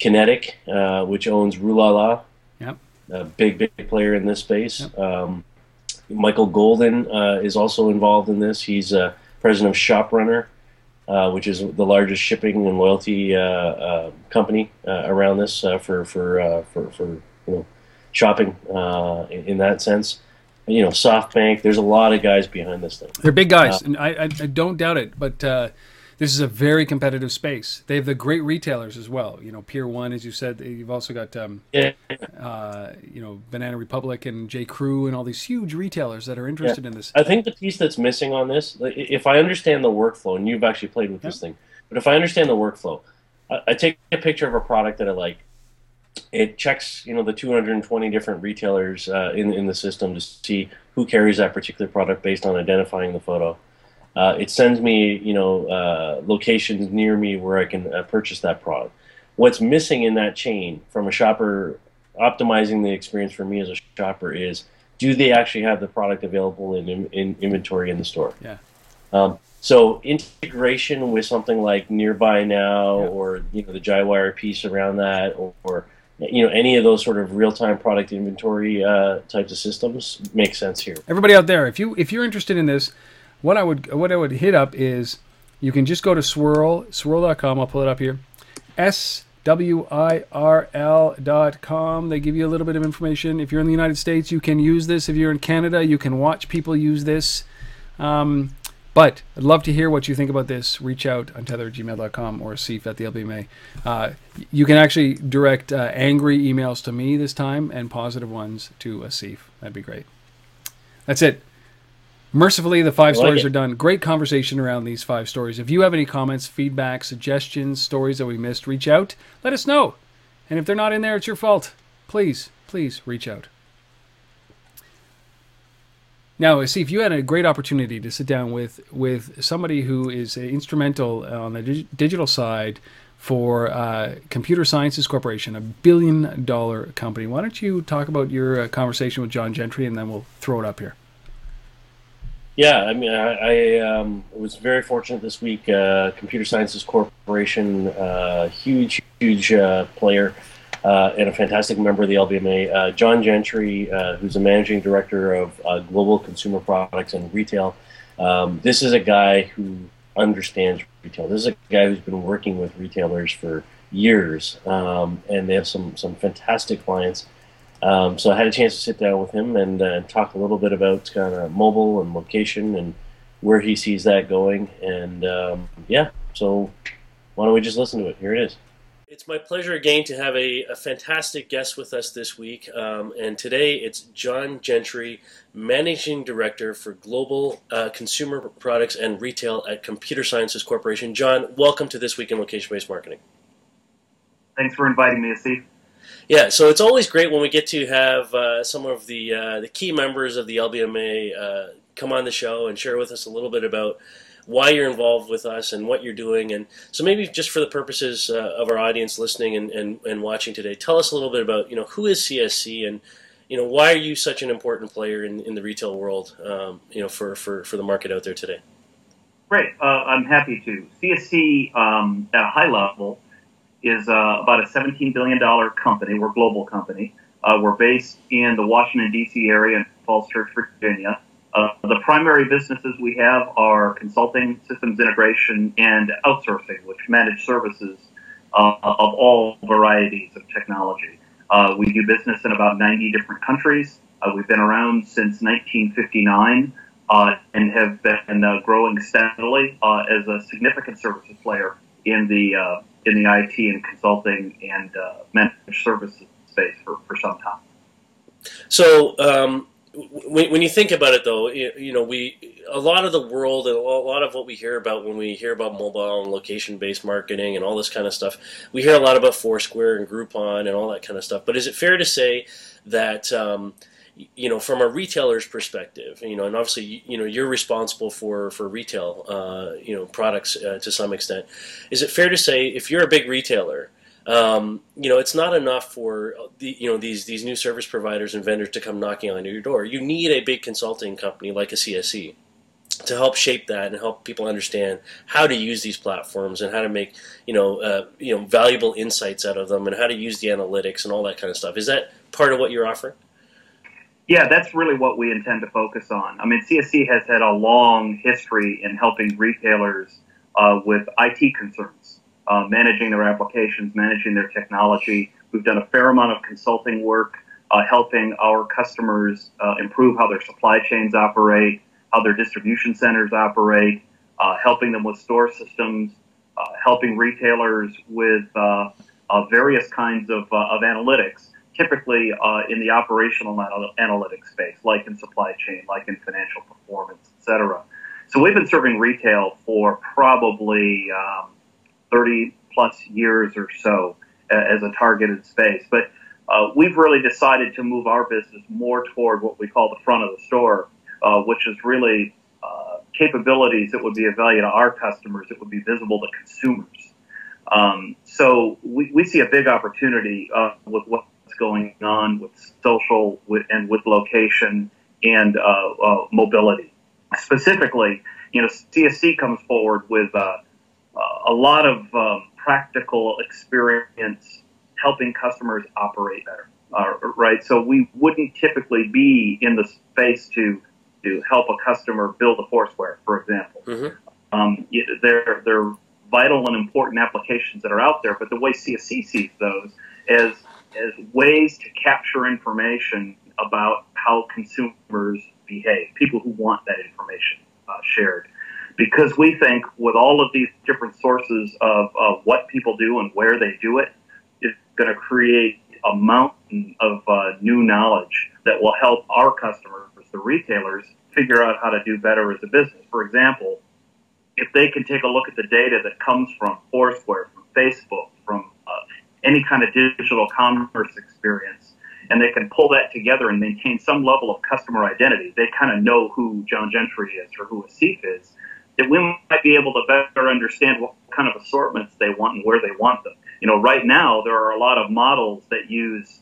Kynetic, uh, which owns Rue La La. Yep. A big, big player in this space. Yep. Um, Michael Golden uh, is also involved in this. He's president of ShopRunner, which is the largest shipping and loyalty company around this for for, for for you know shopping in, in that sense you know, SoftBank. There's a lot of guys behind this thing. They're big guys, uh, and I, I, I, don't doubt it. But uh, this is a very competitive space. They have the great retailers as well. You know, Pier One, as you said. You've also got, um, yeah. uh, you know, Banana Republic and J. Crew and all these huge retailers that are interested yeah. in this. I think the piece that's missing on this, if I understand the workflow, and you've actually played with this thing, but if I understand the workflow, I, I take a picture of a product that I like it checks you know the 220 different retailers uh, in in the system to see who carries that particular product based on identifying the photo. Uh, it sends me you know uh, locations near me where I can uh, purchase that product. What's missing in that chain from a shopper optimizing the experience for me as a shopper is do they actually have the product available in, in, in inventory in the store? Yeah. Um, so integration with something like Nearby Now yeah. or you know the JiWire piece around that or, or you know any of those sort of real-time product inventory uh, types of systems make sense here. Everybody out there, if you if you're interested in this, what I would what I would hit up is you can just go to swirl swirl.com. I'll pull it up here. S W I R L dot com. They give you a little bit of information. If you're in the United States, you can use this. If you're in Canada, you can watch people use this. Um, but I'd love to hear what you think about this. Reach out untethered@gmail.com or Asif at the LBMA. Uh, you can actually direct uh, angry emails to me this time and positive ones to Asif. That'd be great. That's it. Mercifully, the five like stories it. are done. Great conversation around these five stories. If you have any comments, feedback, suggestions, stories that we missed, reach out. Let us know. And if they're not in there, it's your fault. Please, please reach out. Now, if you had a great opportunity to sit down with with somebody who is instrumental on the dig- digital side for uh, Computer Sciences Corporation, a billion dollar company. Why don't you talk about your uh, conversation with John Gentry, and then we'll throw it up here. Yeah, I mean, I, I um, was very fortunate this week. Uh, Computer Sciences Corporation, uh, huge, huge uh, player uh, and a fantastic member of the LBMA. Uh, John Gentry, uh, who's a managing director of uh, global consumer products and retail. Um, this is a guy who understands retail. This is a guy who's been working with retailers for years, um, and they have some some fantastic clients. Um, so I had a chance to sit down with him and uh, talk a little bit about kind of mobile and location and where he sees that going. And um, yeah, so why don't we just listen to it? Here it is It's my pleasure again to have a, a fantastic guest with us this week. Um, and today it's John Gentry, Managing Director for Global uh, Consumer Products and Retail at Computer Sciences Corporation. John, welcome to This Week in Location Based Marketing. Thanks for inviting me, Steve. Yeah, so it's always great when we get to have uh, some of the uh, the key members of the LBMA uh, come on the show and share with us a little bit about why you're involved with us and what you're doing. And so maybe just for the purposes uh, of our audience listening and, and, and watching today, tell us a little bit about, you know, who is CSC and, you know, why are you such an important player in, in the retail world, um, you know, for, for, for the market out there today? Great. Uh, I'm happy to. CSC um, at a high level is uh, about a $17 billion company. We're a global company. Uh, we're based in the Washington, D.C. area in Falls Church, Virginia. Uh, the primary businesses we have are consulting, systems integration, and outsourcing, which manage services uh, of all varieties of technology. Uh, we do business in about 90 different countries. Uh, we've been around since 1959 uh, and have been uh, growing steadily as a significant services player in the in the IT and consulting and managed services space for, for some time. So. Um when, when you think about it, though, you, you, know, we a lot of the world and a lot of what we hear about when we hear about mobile and location-based marketing and all this kind of stuff, we hear a lot about Foursquare and Groupon and all that kind of stuff. But is it fair to say that um, you know, from a retailer's perspective, you know, and obviously, you know, you're responsible for for retail, uh, you know, products uh, to some extent. Is it fair to say if you're a big retailer? Um, you know, it's not enough for the, you know these these new service providers and vendors to come knocking on your door. You need a big consulting company like a CSC to help shape that and help people understand how to use these platforms and how to make you know uh, you know valuable insights out of them and how to use the analytics and all that kind of stuff. Is that part of what you're offering? Yeah, that's really what we intend to focus on. I mean, CSC has had a long history in helping retailers uh, with IT concerns uh, managing their applications, managing their technology. We've done a fair amount of consulting work, uh, helping our customers uh, improve how their supply chains operate, how their distribution centers operate, uh, helping them with store systems, uh, helping retailers with uh, various kinds of, of analytics, typically in the operational analytics space, like in supply chain, like in financial performance, et cetera. So we've been serving retail for probably um, 30 plus years or so as a targeted space. But uh, we've really decided to move our business more toward what we call the front of the store, uh, which is really uh, capabilities that would be of value to our customers, that would be visible to consumers. Um, so we, we see a big opportunity uh, with what's going on with social with, and with location and uh, uh, mobility. Specifically, you know, CSC comes forward with lot of um, practical experience helping customers operate better. Uh, right, so we wouldn't typically be in the space to to help a customer build a Foursquare, for example. Mm-hmm. Um, they're they're vital and important applications that are out there, but the way CSC sees those is as ways to capture information about how consumers behave, people who want that information uh, shared because we think with all of these different sources of, of what people do and where they do it, it's going to create a mountain of uh, new knowledge that will help our customers, the retailers, figure out how to do better as a business. For example, if they can take a look at the data that comes from Foursquare, from Facebook, from uh, any kind of digital commerce experience, and they can pull that together and maintain some level of customer identity, they kind of know who John Gentry is or who Asif is that we might be able to better understand what kind of assortments they want and where they want them. You know, right now there are a lot of models that use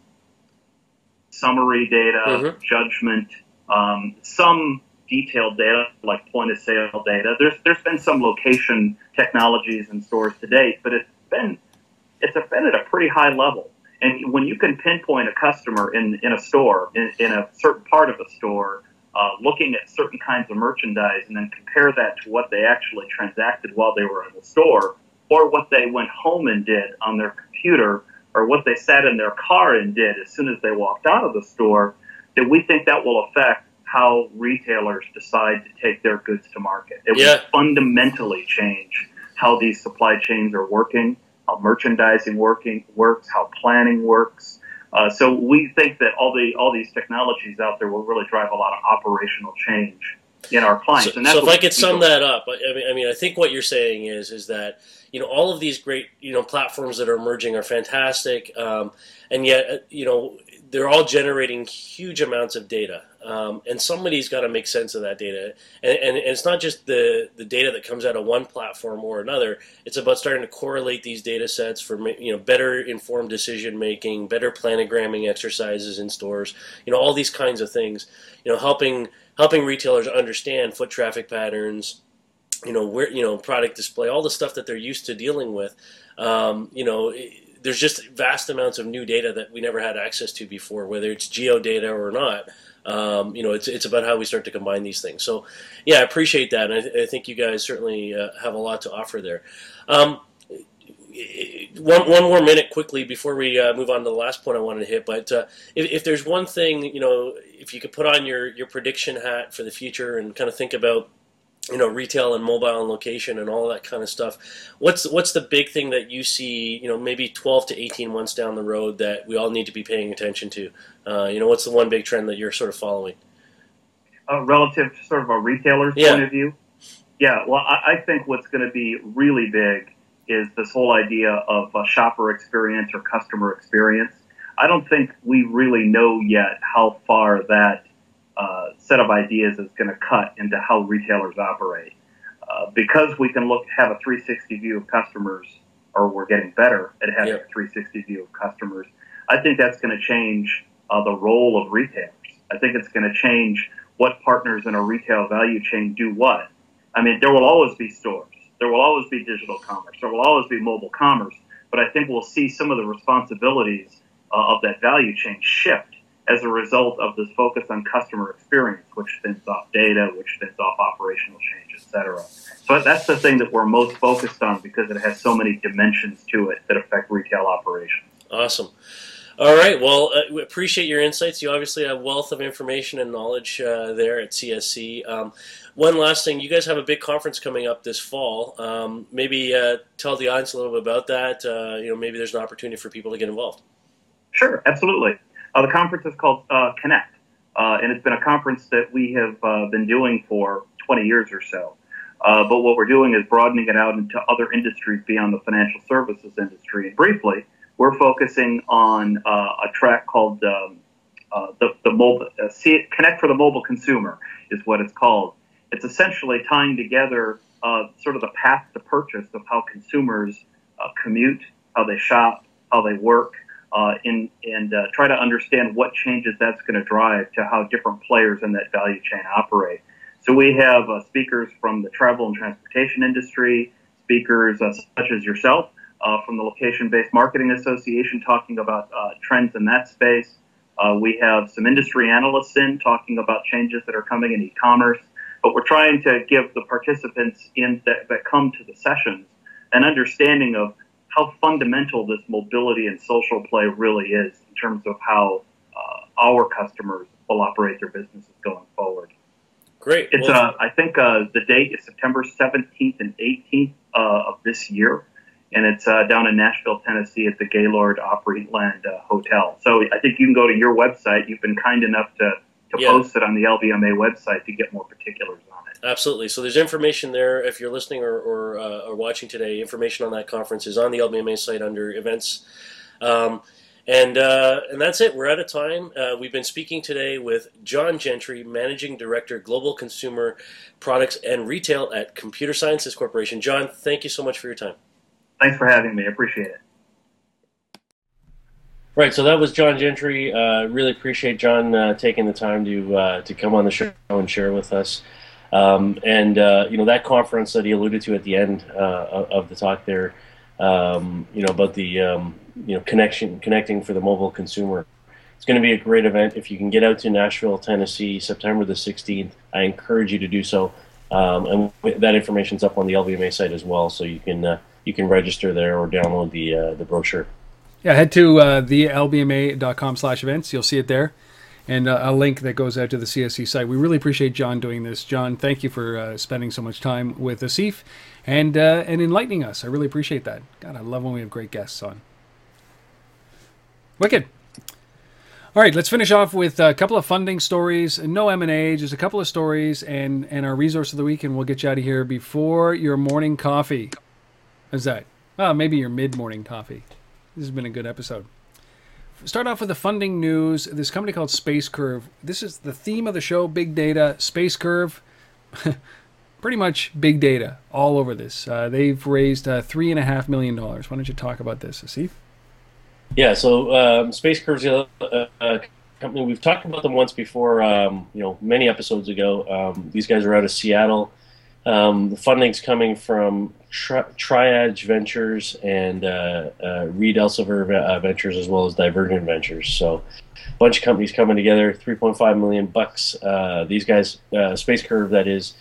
summary data, mm-hmm. judgment, um, some detailed data like point of sale data. There's there's been some location technologies in stores to date, but it's been it's been at a pretty high level. And when you can pinpoint a customer in, in a store, in, in a certain part of a store, uh, looking at certain kinds of merchandise and then compare that to what they actually transacted while they were in the store or what they went home and did on their computer or what they sat in their car and did as soon as they walked out of the store, that we think that will affect how retailers decide to take their goods to market. It yeah. will fundamentally change how these supply chains are working how merchandising working works, how planning works. Uh, so we think that all the all these technologies out there will really drive a lot of operational change in our clients. So, so if I could sum that up, I mean, I mean, I think what you're saying is is that you know all of these great you know platforms that are emerging are fantastic, um, and yet uh, you know they're all generating huge amounts of data, um, and somebody's got to make sense of that data. And, and, and, it's not just the, the data that comes out of one platform or another. It's about starting to correlate these data sets for you know better informed decision making, better planogramming exercises in stores. You know all these kinds of things. You know helping helping retailers understand foot traffic patterns. You know where you know product display, all the stuff that they're used to dealing with. Um, you know. It, there's just vast amounts of new data that we never had access to before, whether it's geo data or not. Um, you know, it's it's about how we start to combine these things. So, yeah, I appreciate that, and I, I think you guys certainly uh, have a lot to offer there. Um, one one more minute quickly before we uh, move on to the last point I wanted to hit. But uh, if, if there's one thing, you know, if you could put on your your prediction hat for the future and kind of think about you know retail and mobile and location and all that kind of stuff. What's what's the big thing that you see you know maybe 12 to 18 months down the road that we all need to be paying attention to? Uh, you know what's the one big trend that you're sort of following? Uh, relative to sort of a retailer's yeah. point of view? Yeah well i, I think what's going to be really big is this whole idea of a shopper experience or customer experience. I don't think we really know yet how far that uh, set of ideas is going to cut into how retailers operate. Uh, because we can look have a 360 view of customers, or we're getting better at having yep. a 360 view of customers. I think that's going to change uh, the role of retailers. I think it's going to change what partners in a retail value chain do what. I mean, there will always be stores. There will always be digital commerce. There will always be mobile commerce. But I think we'll see some of the responsibilities uh, of that value chain shift as a result of this focus on customer experience, which spins off data, which spins off operational change, et cetera. So that's the thing that we're most focused on because it has so many dimensions to it that affect retail operations. Awesome. All right. Well, uh, we appreciate your insights. You obviously have wealth of information and knowledge uh, there at CSC. Um, one last thing, you guys have a big conference coming up this fall. Um, maybe uh, tell the audience a little bit about that. Uh, you know, maybe there's an opportunity for people to get involved. Sure, absolutely. Uh, the conference is called uh, Connect, uh, and it's been a conference that we have uh, been doing for 20 years or so. Uh, but what we're doing is broadening it out into other industries beyond the financial services industry. And briefly, we're focusing on uh, a track called um, the, the mobile, Connect for the Mobile Consumer is what it's called. It's essentially tying together sort of the path to purchase of how consumers commute, how they shop, how they work, uh, in, and uh, try to understand what changes that's going to drive to how different players in that value chain operate. So we have uh, speakers from the travel and transportation industry, speakers uh, such as yourself uh, from the Location-Based Marketing Association talking about uh, trends in that space. we have some industry analysts in talking about changes that are coming in e-commerce. But we're trying to give the participants in that, that come to the sessions an understanding of how fundamental this mobility and social play really is in terms of how uh, our customers will operate their businesses going forward. Great. It's well, uh, I think uh, the date is September 17th and 18th uh, of this year, and it's uh, down in Nashville, Tennessee, at the Gaylord Opryland uh, Hotel. So I think you can go to your website. You've been kind enough to to yeah. post it on the LBMA website to get more particulars. Absolutely. So there's information there. If you're listening or, or, uh, or watching today, information on that conference is on the LBMA site under events. Um, and uh, and that's it. We're out of time. Uh, we've been speaking today with John Gentry, Managing Director, Global Consumer Products and Retail at Computer Sciences Corporation. John, thank you so much for your time. Thanks for having me. I appreciate it. Right, so that was John Gentry. Uh, really appreciate John uh, taking the time to uh, to come on the show and share with us. Um, and uh, you know that conference that he alluded to at the end uh, of the talk there, um, you know about the um, you know connection connecting for the mobile consumer. It's going to be a great event. If you can get out to Nashville, Tennessee, September the 16th, I encourage you to do so. Um, and that information is up on the LBMA site as well, so you can uh, you can register there or download the the brochure. Yeah, head to uh, the lbma.com slash events. You'll see it there. And uh, a link that goes out to the CSC site. We really appreciate John doing this. John, thank you for uh, spending so much time with Asif and uh, and enlightening us. I really appreciate that. God, I love when we have great guests on. Wicked. All right, let's finish off with a couple of funding stories. No M and A, just a couple of stories, and and our resource of the week, and we'll get you out of here before your morning coffee. How's that? Oh, maybe your mid morning coffee. This has been a good episode. Start off with the funding news. This company called SpaceCurve. This is the theme of the show: big data. SpaceCurve. [laughs] pretty much big data all over this. Uh, they've raised uh, three and a half million dollars. Why don't you talk about this, Asif? Yeah, so um, Space a, a, company we've talked about them once before. Um, you know, many episodes ago. Um, these guys are out of Seattle. Um, the funding's coming from Tri- Triage Ventures and uh, uh, Reed Elsevier uh, Ventures, as well as Divergent Ventures. So, a bunch of companies coming together. 3.5 million bucks. Uh, these guys, uh, SpaceCurve, that is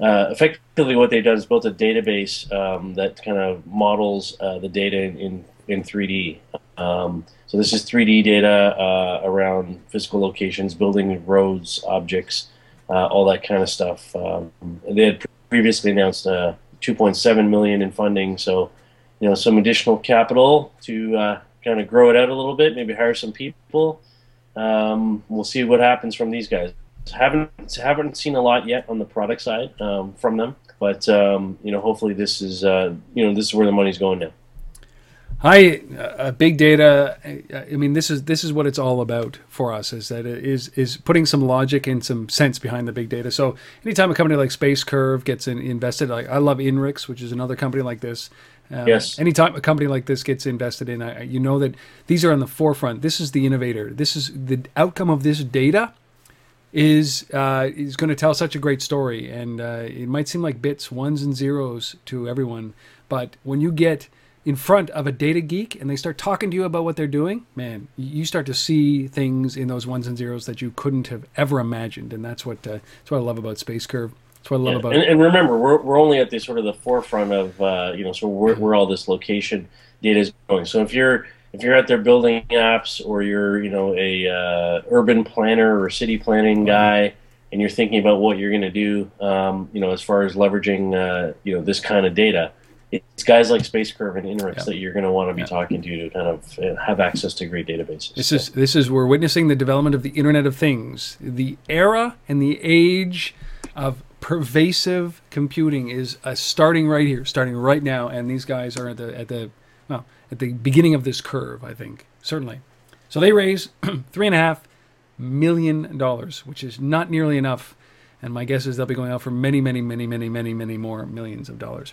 effectively what they've done is built a database um, that kind of models the data in, in 3D. Um, so this is 3D data around physical locations, building roads, objects, uh, all that kind of stuff. Um, they had previously announced uh, 2.7 million in funding, so you know some additional capital to uh, kind of grow it out a little bit, maybe hire some people. Um, we'll see what happens from these guys haven't haven't seen a lot yet on the product side um, from them, but um, you know, hopefully this is uh, you know this is where the money's going now. Hi, uh, big data. I mean, this is this is what it's all about for us. Is that it is is putting some logic and some sense behind the big data. So anytime a company like SpaceCurve gets in, invested, like I love Inrix, which is another company like this. Um, yes. Anytime a company like this gets invested in, I, you know that these are on the forefront. This is the innovator. This is the outcome of this data is uh, is going to tell such a great story, and uh, it might seem like bits, ones and zeros to everyone, but when you get in front of a data geek and they start talking to you about what they're doing, man, you start to see things in those ones and zeros that you couldn't have ever imagined, and that's what uh, that's what I love about SpaceCurve. That's what I love yeah, about and. And remember, we're, we're only at the sort of the forefront of uh, you know, so where, where all this location data is going. So if you're if you're out there building apps or you're you know a uh, urban planner or city planning mm-hmm. guy and you're thinking about what you're going to do um, you know as far as leveraging uh, you know this kind of data it's guys like SpaceCurve and Inrix yep. that you're going to want to be yep. talking to to kind of uh, have access to great databases. This so. is this is we're witnessing the development of the Internet of Things. The era and the age of pervasive computing is uh, starting right here, starting right now, and these guys are at the at the well at the beginning of this curve, I think, certainly. So they raise [clears throat] three and a half million dollars, which is not nearly enough. And my guess is they'll be going out for many, many, many, many, many, many more millions of dollars.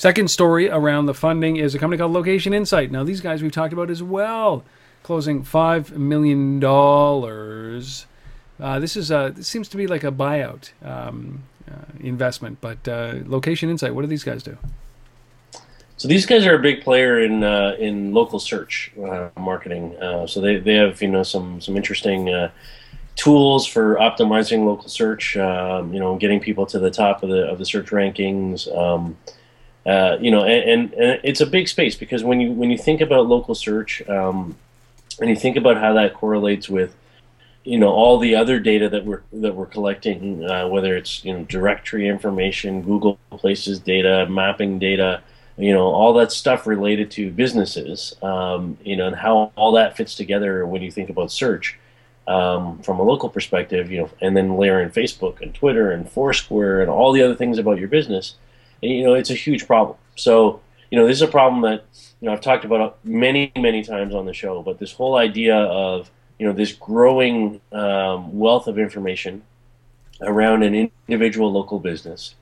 Second story around the funding is a company called Location Insight. Now, these guys we've talked about as well, closing $5 million. Uh, this is a, this seems to be like a buyout um, uh, investment, but uh, Location Insight, what do these guys do? So these guys are a big player in uh, in local search uh, marketing. Uh, so they, they have you know some some interesting uh, tools for optimizing local search. Um, you know, getting people to the top of the of the search rankings. Um, uh, you know, and, and, and, it's a big space because when you when you think about local search um, and you think about how that correlates with you know all the other data that we're that we're collecting, uh, whether it's you know directory information, Google Places data, mapping data you know all that stuff related to businesses um, you know and how all that fits together when you think about search um, from a local perspective you know and then layer in facebook and twitter and foursquare and all the other things about your business you know it's a huge problem. So you know this is a problem that you know i've talked about many many times on the show but this whole idea of you know this growing um, wealth of information around an individual local business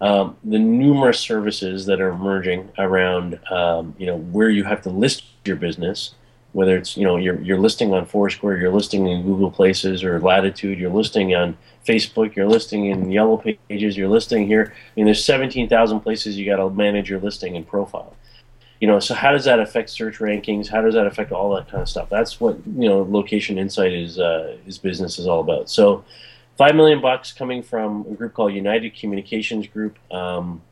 um, the numerous services that are emerging around um, you know where you have to list your business whether it's you know you're, you're listing on foursquare you're listing in google places or latitude you're listing on facebook you're listing in yellow pages you're listing here i mean there's 17000 places you got to manage your listing and profile you know so how does that affect search rankings how does that affect all that kind of stuff that's what you know location insight is uh, is business is all about so five million bucks coming from a group called United Communications Group. Um,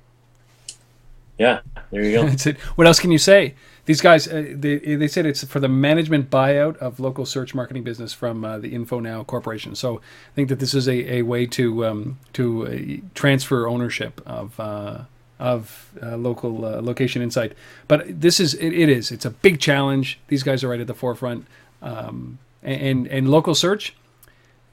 Yeah, there you go. [laughs] What else can you say? These guys, uh, they, they said it's for the management buyout of local search marketing business from uh, the InfoNow Corporation. So I think that this is a, a way to um, to uh, transfer ownership of uh, of uh, local uh, location insight. But this is it, it is it's a big challenge. These guys are right at the forefront. Um, and and local search,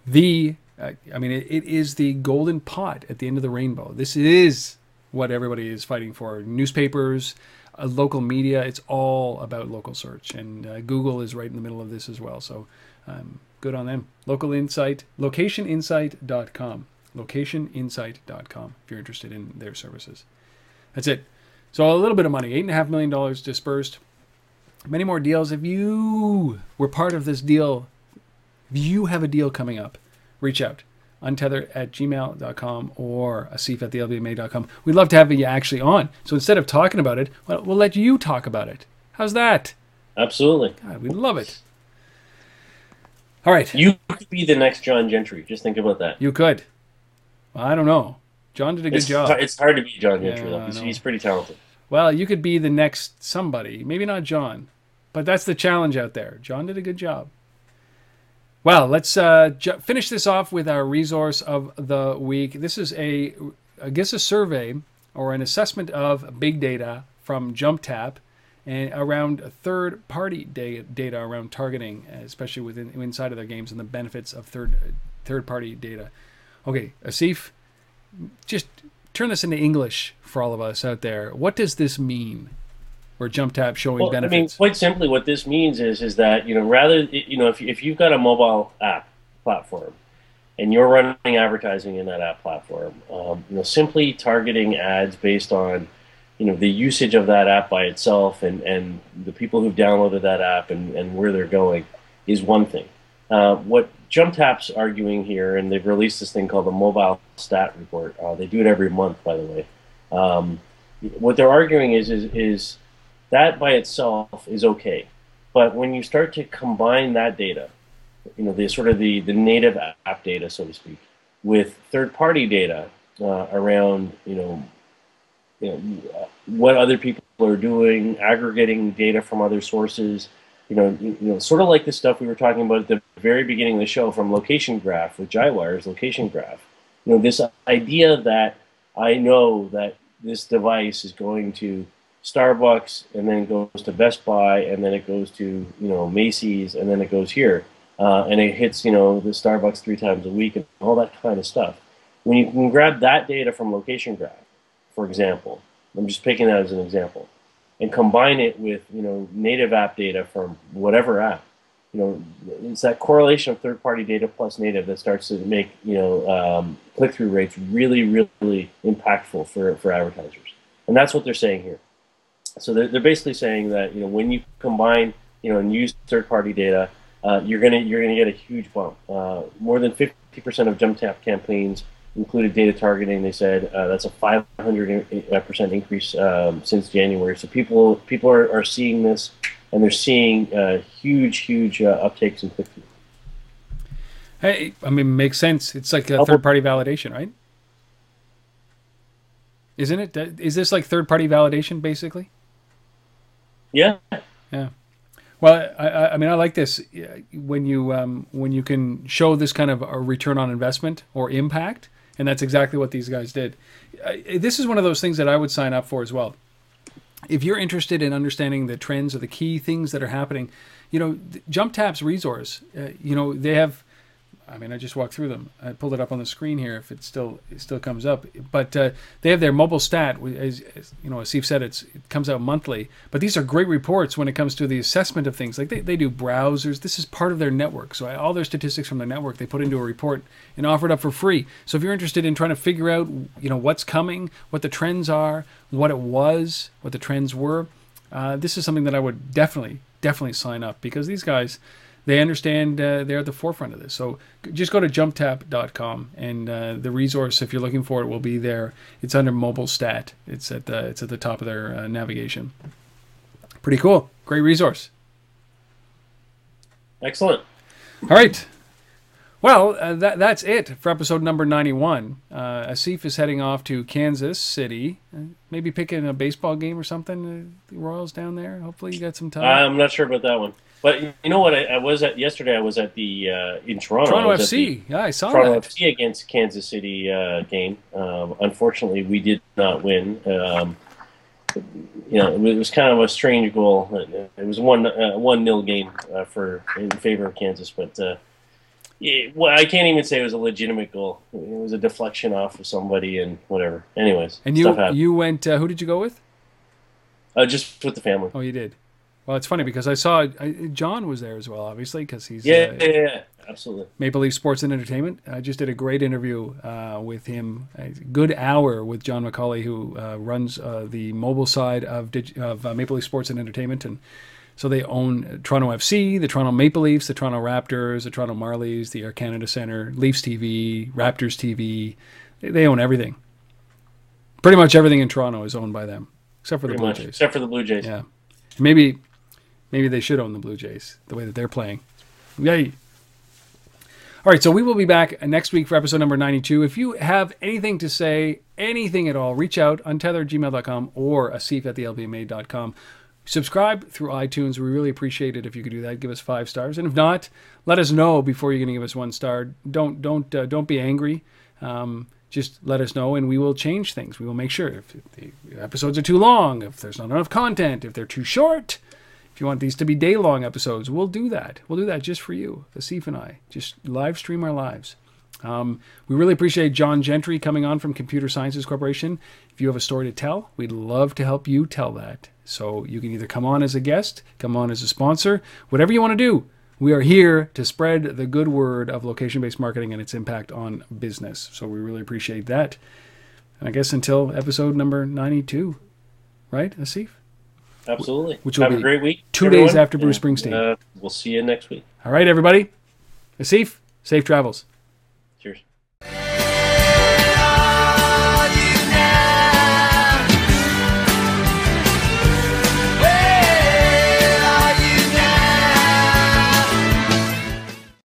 the I mean it is the golden pot at the end of the rainbow. This is what everybody is fighting for. Newspapers, uh, local media, it's all about local search. And uh, Google is right in the middle of this as well. So um, good on them. Local Insight, locationinsight.com. Locationinsight.com if you're interested in their services. That's it. So a little bit of money, $8.5 million dispersed. Many more deals. If you were part of this deal, if you have a deal coming up, reach out untether at gmail.com or asif at thelbma.com. We'd love to have you actually on. So instead of talking about it, well, we'll let you talk about it. How's that? Absolutely. God, we'd love it. All right. You could be the next John Gentry. Just think about that. You could. Well, I don't know. John did a good It's, job. it's hard to be John Gentry, Yeah, though. He's, he's pretty talented. Well, you could be the next somebody. Maybe not John, but that's the challenge out there. John did a good job. Well, let's uh, ju- finish this off with our resource of the week. This is a, I guess, a survey or an assessment of big data from JumpTap and around third-party da- data around targeting, especially within inside of their games, and the benefits of third third-party data. Okay, Asif, just turn this into English for all of us out there. What does this mean? Where JumpTap showing Well, I mean, quite simply, what this means is is that you know rather you know if if you've got a mobile app platform and you're running advertising in that app platform, um, you know simply targeting ads based on you know the usage of that app by itself and and the people who've downloaded that app and and where they're going is one thing. Uh, what JumpTap's are arguing here, and they've released this thing called the Mobile Stat Report. Uh, they do it every month, by the way. Um, what they're arguing is is is that by itself is okay. But when you start to combine that data, you know, the sort of the, the native app data, so to speak, with third-party data uh, around, you know, you know, what other people are doing, aggregating data from other sources, you know, you know, sort of like the stuff we were talking about at the very beginning of the show from Location Graph with JiWire's Location Graph. You know, this idea that I know that this device is going to Starbucks and then it goes to Best Buy and then it goes to you know Macy's and then it goes here uh, and it hits you know the Starbucks three times a week and all that kind of stuff. When you can grab that data from Location Graph, for example, I'm just picking that as an example, and combine it with you know native app data from whatever app, you know it's that correlation of third-party data plus native that starts to make you know um, click-through rates really really impactful for for advertisers, and that's what they're saying here. So they're, they're basically saying that you know when you combine you know and use third-party data, uh, you're gonna you're gonna get a huge bump. Uh, more than 50% of JumpTap campaigns included data targeting. They said uh, that's a 500% increase um, since January. So people people are, are seeing this and they're seeing uh, huge huge uh, uptakes in click-through. Hey, I mean, makes sense. It's like a Oh, third-party validation, right? Isn't it? Is this like third-party validation, basically? Yeah, Yeah. Well, I- I, mean, I like this when you um, when you can show this kind of a return on investment or impact, and that's exactly what these guys did. This is one of those things that I would sign up for as well. If you're interested in understanding the trends or the key things that are happening, you know, JumpTap's resource, uh, you know, they have. I mean, I just walked through them. I pulled it up on the screen here. If it still it still comes up, but uh, they have their mobile stat. As, as you know, as Steve said, it's it comes out monthly. But these are great reports when it comes to the assessment of things. Like they, they do browsers. This is part of their network. So all their statistics from their network they put into a report and offer it up for free. So if you're interested in trying to figure out, you know, what's coming, what the trends are, what it was, what the trends were, uh, this is something that I would definitely definitely sign up because these guys they understand uh, they're at the forefront of this. So just go to jumptap.com and uh, the resource, if you're looking for it, will be there. It's under mobile stat. It's at the it's at the top of their uh, navigation. Pretty cool. Great resource. excellent. All right. Well, uh, that, that's it for episode number 91. Uh, Asif is heading off to Kansas City. Uh, maybe picking a baseball game or something. Uh, the Royals down there. Hopefully, you got some time. I'm not sure about that one. But you know what? I, I was at yesterday. I was at the uh, in Toronto. Toronto I the FC. Yeah, I saw Toronto that. FC against Kansas City uh, game. Um, unfortunately, we did not win. Um, you know, it was kind of a strange goal. It was one uh, one nil game uh, for in favor of Kansas, but uh, it, well, I can't even say it was a legitimate goal. It was a deflection off of somebody and whatever. Anyways, And you you went. Uh, who did you go with? uh, just with the family. Oh, you did. Well, it's funny because I saw uh, John was there as well, obviously, because he's Yeah, uh, yeah, yeah, absolutely. Maple Leaf Sports and Entertainment. I just did a great interview uh, with him, a good hour with John McCauley, who uh, runs uh, the mobile side of, dig- of uh, Maple Leaf Sports and Entertainment. And so they own Toronto FC, the Toronto Maple Leafs, the Toronto Raptors, the Toronto Marlies, the Air Canada Centre, Leafs TV, Raptors TV. They, they own everything. Pretty much everything in Toronto is owned by them, except for the Blue much, Jays. except for the Blue Jays. Yeah. Maybe maybe they should own the Blue Jays the way that they're playing. Yay. All right, so we will be back next week for episode number 92. If you have anything to say, anything at all, reach out, on untetheredgmail.com or asif at thelbma.com. Subscribe through iTunes. We really appreciate it if you could do that. Give us five stars, and if not, let us know before you're going to give us one star. Don't don't uh, don't be angry. Um, just let us know, and we will change things. We will make sure if the episodes are too long, if there's not enough content, if they're too short. If you want these to be day long episodes, we'll do that. We'll do that just for you, Asif and I. Just live stream our lives. Um, we really appreciate John Gentry coming on from Computer Sciences Corporation. If you have a story to tell, we'd love to help you tell that. So you can either come on as a guest, come on as a sponsor, whatever you want to do. We are here to spread the good word of location based marketing and its impact on business. So we really appreciate that. And I guess until episode number 92, right, Asif? Absolutely. Which will Have be a great week. two everyone, days after Bruce Springsteen. Uh, we'll see you next week. All right, everybody. Asif, safe travels.